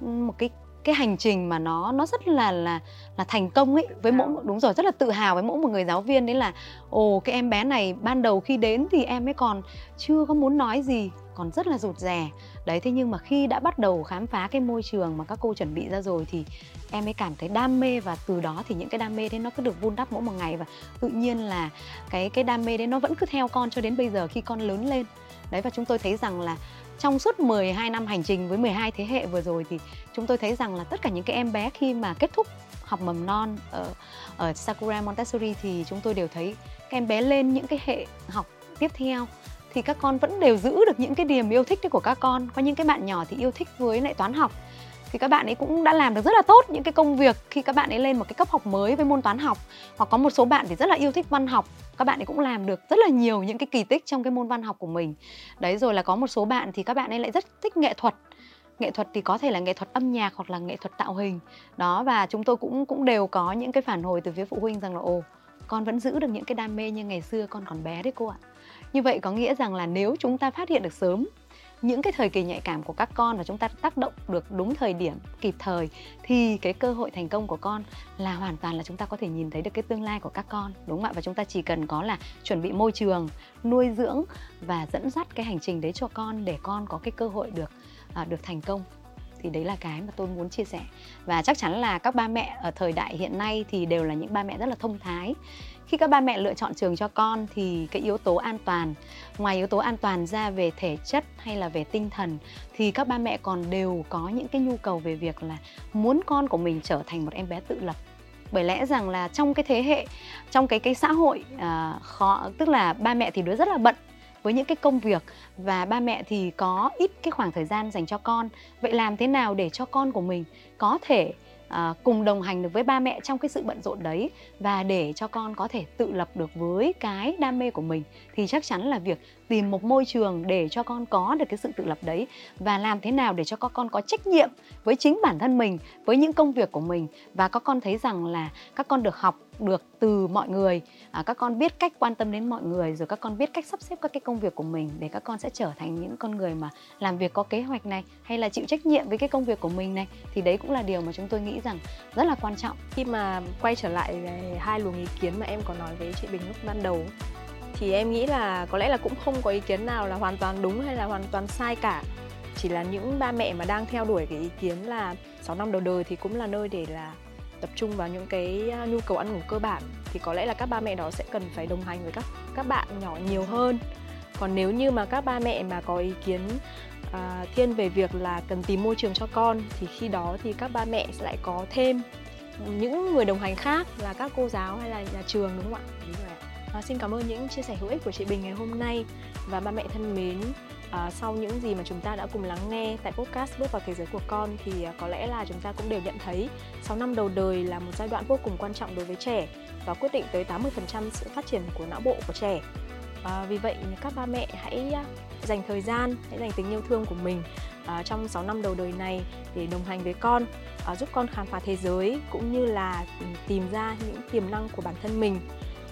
một cái cái hành trình mà nó nó rất là là là thành công ấy. Với mỗi đúng rồi rất là tự hào với mỗi một người giáo viên đấy là ồ cái em bé này ban đầu khi đến thì em ấy còn chưa có muốn nói gì còn rất là rụt rè. Đấy, thế nhưng mà khi đã bắt đầu khám phá cái môi trường mà các cô chuẩn bị ra rồi thì em ấy cảm thấy đam mê và từ đó thì những cái đam mê đấy nó cứ được vun đắp mỗi một ngày và tự nhiên là cái cái đam mê đấy nó vẫn cứ theo con cho đến bây giờ khi con lớn lên. Đấy, và chúng tôi thấy rằng là trong suốt 12 năm hành trình với 12 thế hệ vừa rồi thì chúng tôi thấy rằng là tất cả những cái em bé khi mà kết thúc học mầm non ở ở Sakura Montessori thì chúng tôi đều thấy các em bé lên những cái hệ học tiếp theo thì các con vẫn đều giữ được những cái điểm yêu thích đấy của các con. Có những cái bạn nhỏ thì yêu thích với lại toán học. Thì các bạn ấy cũng đã làm được rất là tốt những cái công việc khi các bạn ấy lên một cái cấp học mới với môn toán học. Hoặc có một số bạn thì rất là yêu thích văn học. Các bạn ấy cũng làm được rất là nhiều những cái kỳ tích trong cái môn văn học của mình. Đấy, rồi là có một số bạn thì các bạn ấy lại rất thích nghệ thuật. Nghệ thuật thì có thể là nghệ thuật âm nhạc hoặc là nghệ thuật tạo hình. Đó, và chúng tôi cũng cũng đều có những cái phản hồi từ phía phụ huynh rằng là, ồ, con vẫn giữ được những cái đam mê như ngày xưa con còn bé đấy cô ạ như vậy có nghĩa rằng là nếu chúng ta phát hiện được sớm những cái thời kỳ nhạy cảm của các con và chúng ta tác động được đúng thời điểm kịp thời thì cái cơ hội thành công của con là hoàn toàn là chúng ta có thể nhìn thấy được cái tương lai của các con đúng không ạ? Và chúng ta chỉ cần có là chuẩn bị môi trường nuôi dưỡng và dẫn dắt cái hành trình đấy cho con để con có cái cơ hội được à, được thành công. Thì đấy là cái mà tôi muốn chia sẻ. Và chắc chắn là các ba mẹ ở thời đại hiện nay thì đều là những ba mẹ rất là thông thái khi các ba mẹ lựa chọn trường cho con thì cái yếu tố an toàn ngoài yếu tố an toàn ra về thể chất hay là về tinh thần thì các ba mẹ còn đều có những cái nhu cầu về việc là muốn con của mình trở thành một em bé tự lập. Bởi lẽ rằng là trong cái thế hệ trong cái cái xã hội à, khó tức là ba mẹ thì đứa rất là bận với những cái công việc và ba mẹ thì có ít cái khoảng thời gian dành cho con. Vậy làm thế nào để cho con của mình có thể à, cùng đồng hành được với ba mẹ trong cái sự bận rộn đấy. Và để cho con có thể tự lập được với cái đam mê của mình thì chắc chắn là việc tìm một môi trường để cho con có được cái sự tự lập đấy. Và làm thế nào để cho các con có trách nhiệm với chính bản thân mình với những công việc của mình. Và các con thấy rằng là các con được học được từ mọi người. À, các con biết cách quan tâm đến mọi người rồi các con biết cách sắp xếp các cái công việc của mình để các con sẽ trở thành những con người mà làm việc có kế hoạch này hay là chịu trách nhiệm với cái công việc của mình này. Thì đấy cũng là điều mà chúng tôi nghĩ rằng rất là quan trọng. Khi mà quay trở lại à, hai luồng ý kiến mà em có nói với chị Bình lúc ban đầu thì em nghĩ là có lẽ là cũng không có ý kiến nào là hoàn toàn đúng hay là hoàn toàn sai cả. Chỉ là những ba mẹ mà đang theo đuổi cái ý kiến là 6 năm đầu đời thì cũng là nơi để là tập trung vào những cái nhu cầu ăn ngủ cơ bản thì có lẽ là các ba mẹ đó sẽ cần phải đồng hành với các các bạn nhỏ nhiều hơn còn nếu như mà các ba mẹ mà có ý kiến à, thiên về việc là cần tìm môi trường cho con thì khi đó thì các ba mẹ sẽ lại có thêm những người đồng hành khác là các cô giáo hay là nhà trường đúng không ạ? Đúng rồi ạ. À, xin cảm ơn những chia sẻ hữu ích của chị Bình ngày hôm nay và ba mẹ thân mến à, sau những gì mà chúng ta đã cùng lắng nghe tại podcast bước vào thế giới của con thì à, có lẽ là chúng ta cũng đều nhận thấy 6 năm đầu đời là một giai đoạn vô cùng quan trọng đối với trẻ và quyết định tới 80% sự phát triển của não bộ của trẻ. À, vì vậy các ba mẹ hãy à, dành thời gian, hãy dành tình yêu thương của mình à, trong 6 năm đầu đời này để đồng hành với con, à, giúp con khám phá thế giới cũng như là ừ, tìm ra những tiềm năng của bản thân mình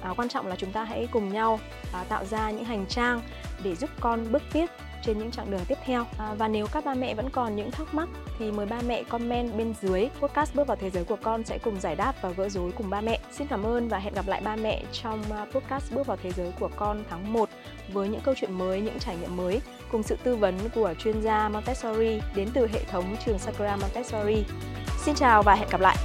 à, quan trọng là chúng ta hãy cùng nhau à, tạo ra những hành trang để giúp con bước tiếp trên những chặng đường tiếp theo. À, và nếu các ba mẹ vẫn còn những thắc mắc thì mời ba mẹ comment bên dưới. Podcast bước vào thế giới của con sẽ cùng giải đáp và gỡ rối cùng ba mẹ. Xin cảm ơn và hẹn gặp lại ba mẹ trong à, podcast bước vào thế giới của con tháng 1 với những câu chuyện mới những trải nghiệm mới cùng sự tư vấn của chuyên gia Montessori đến từ hệ thống trường Sakura Montessori. Xin chào và hẹn gặp lại!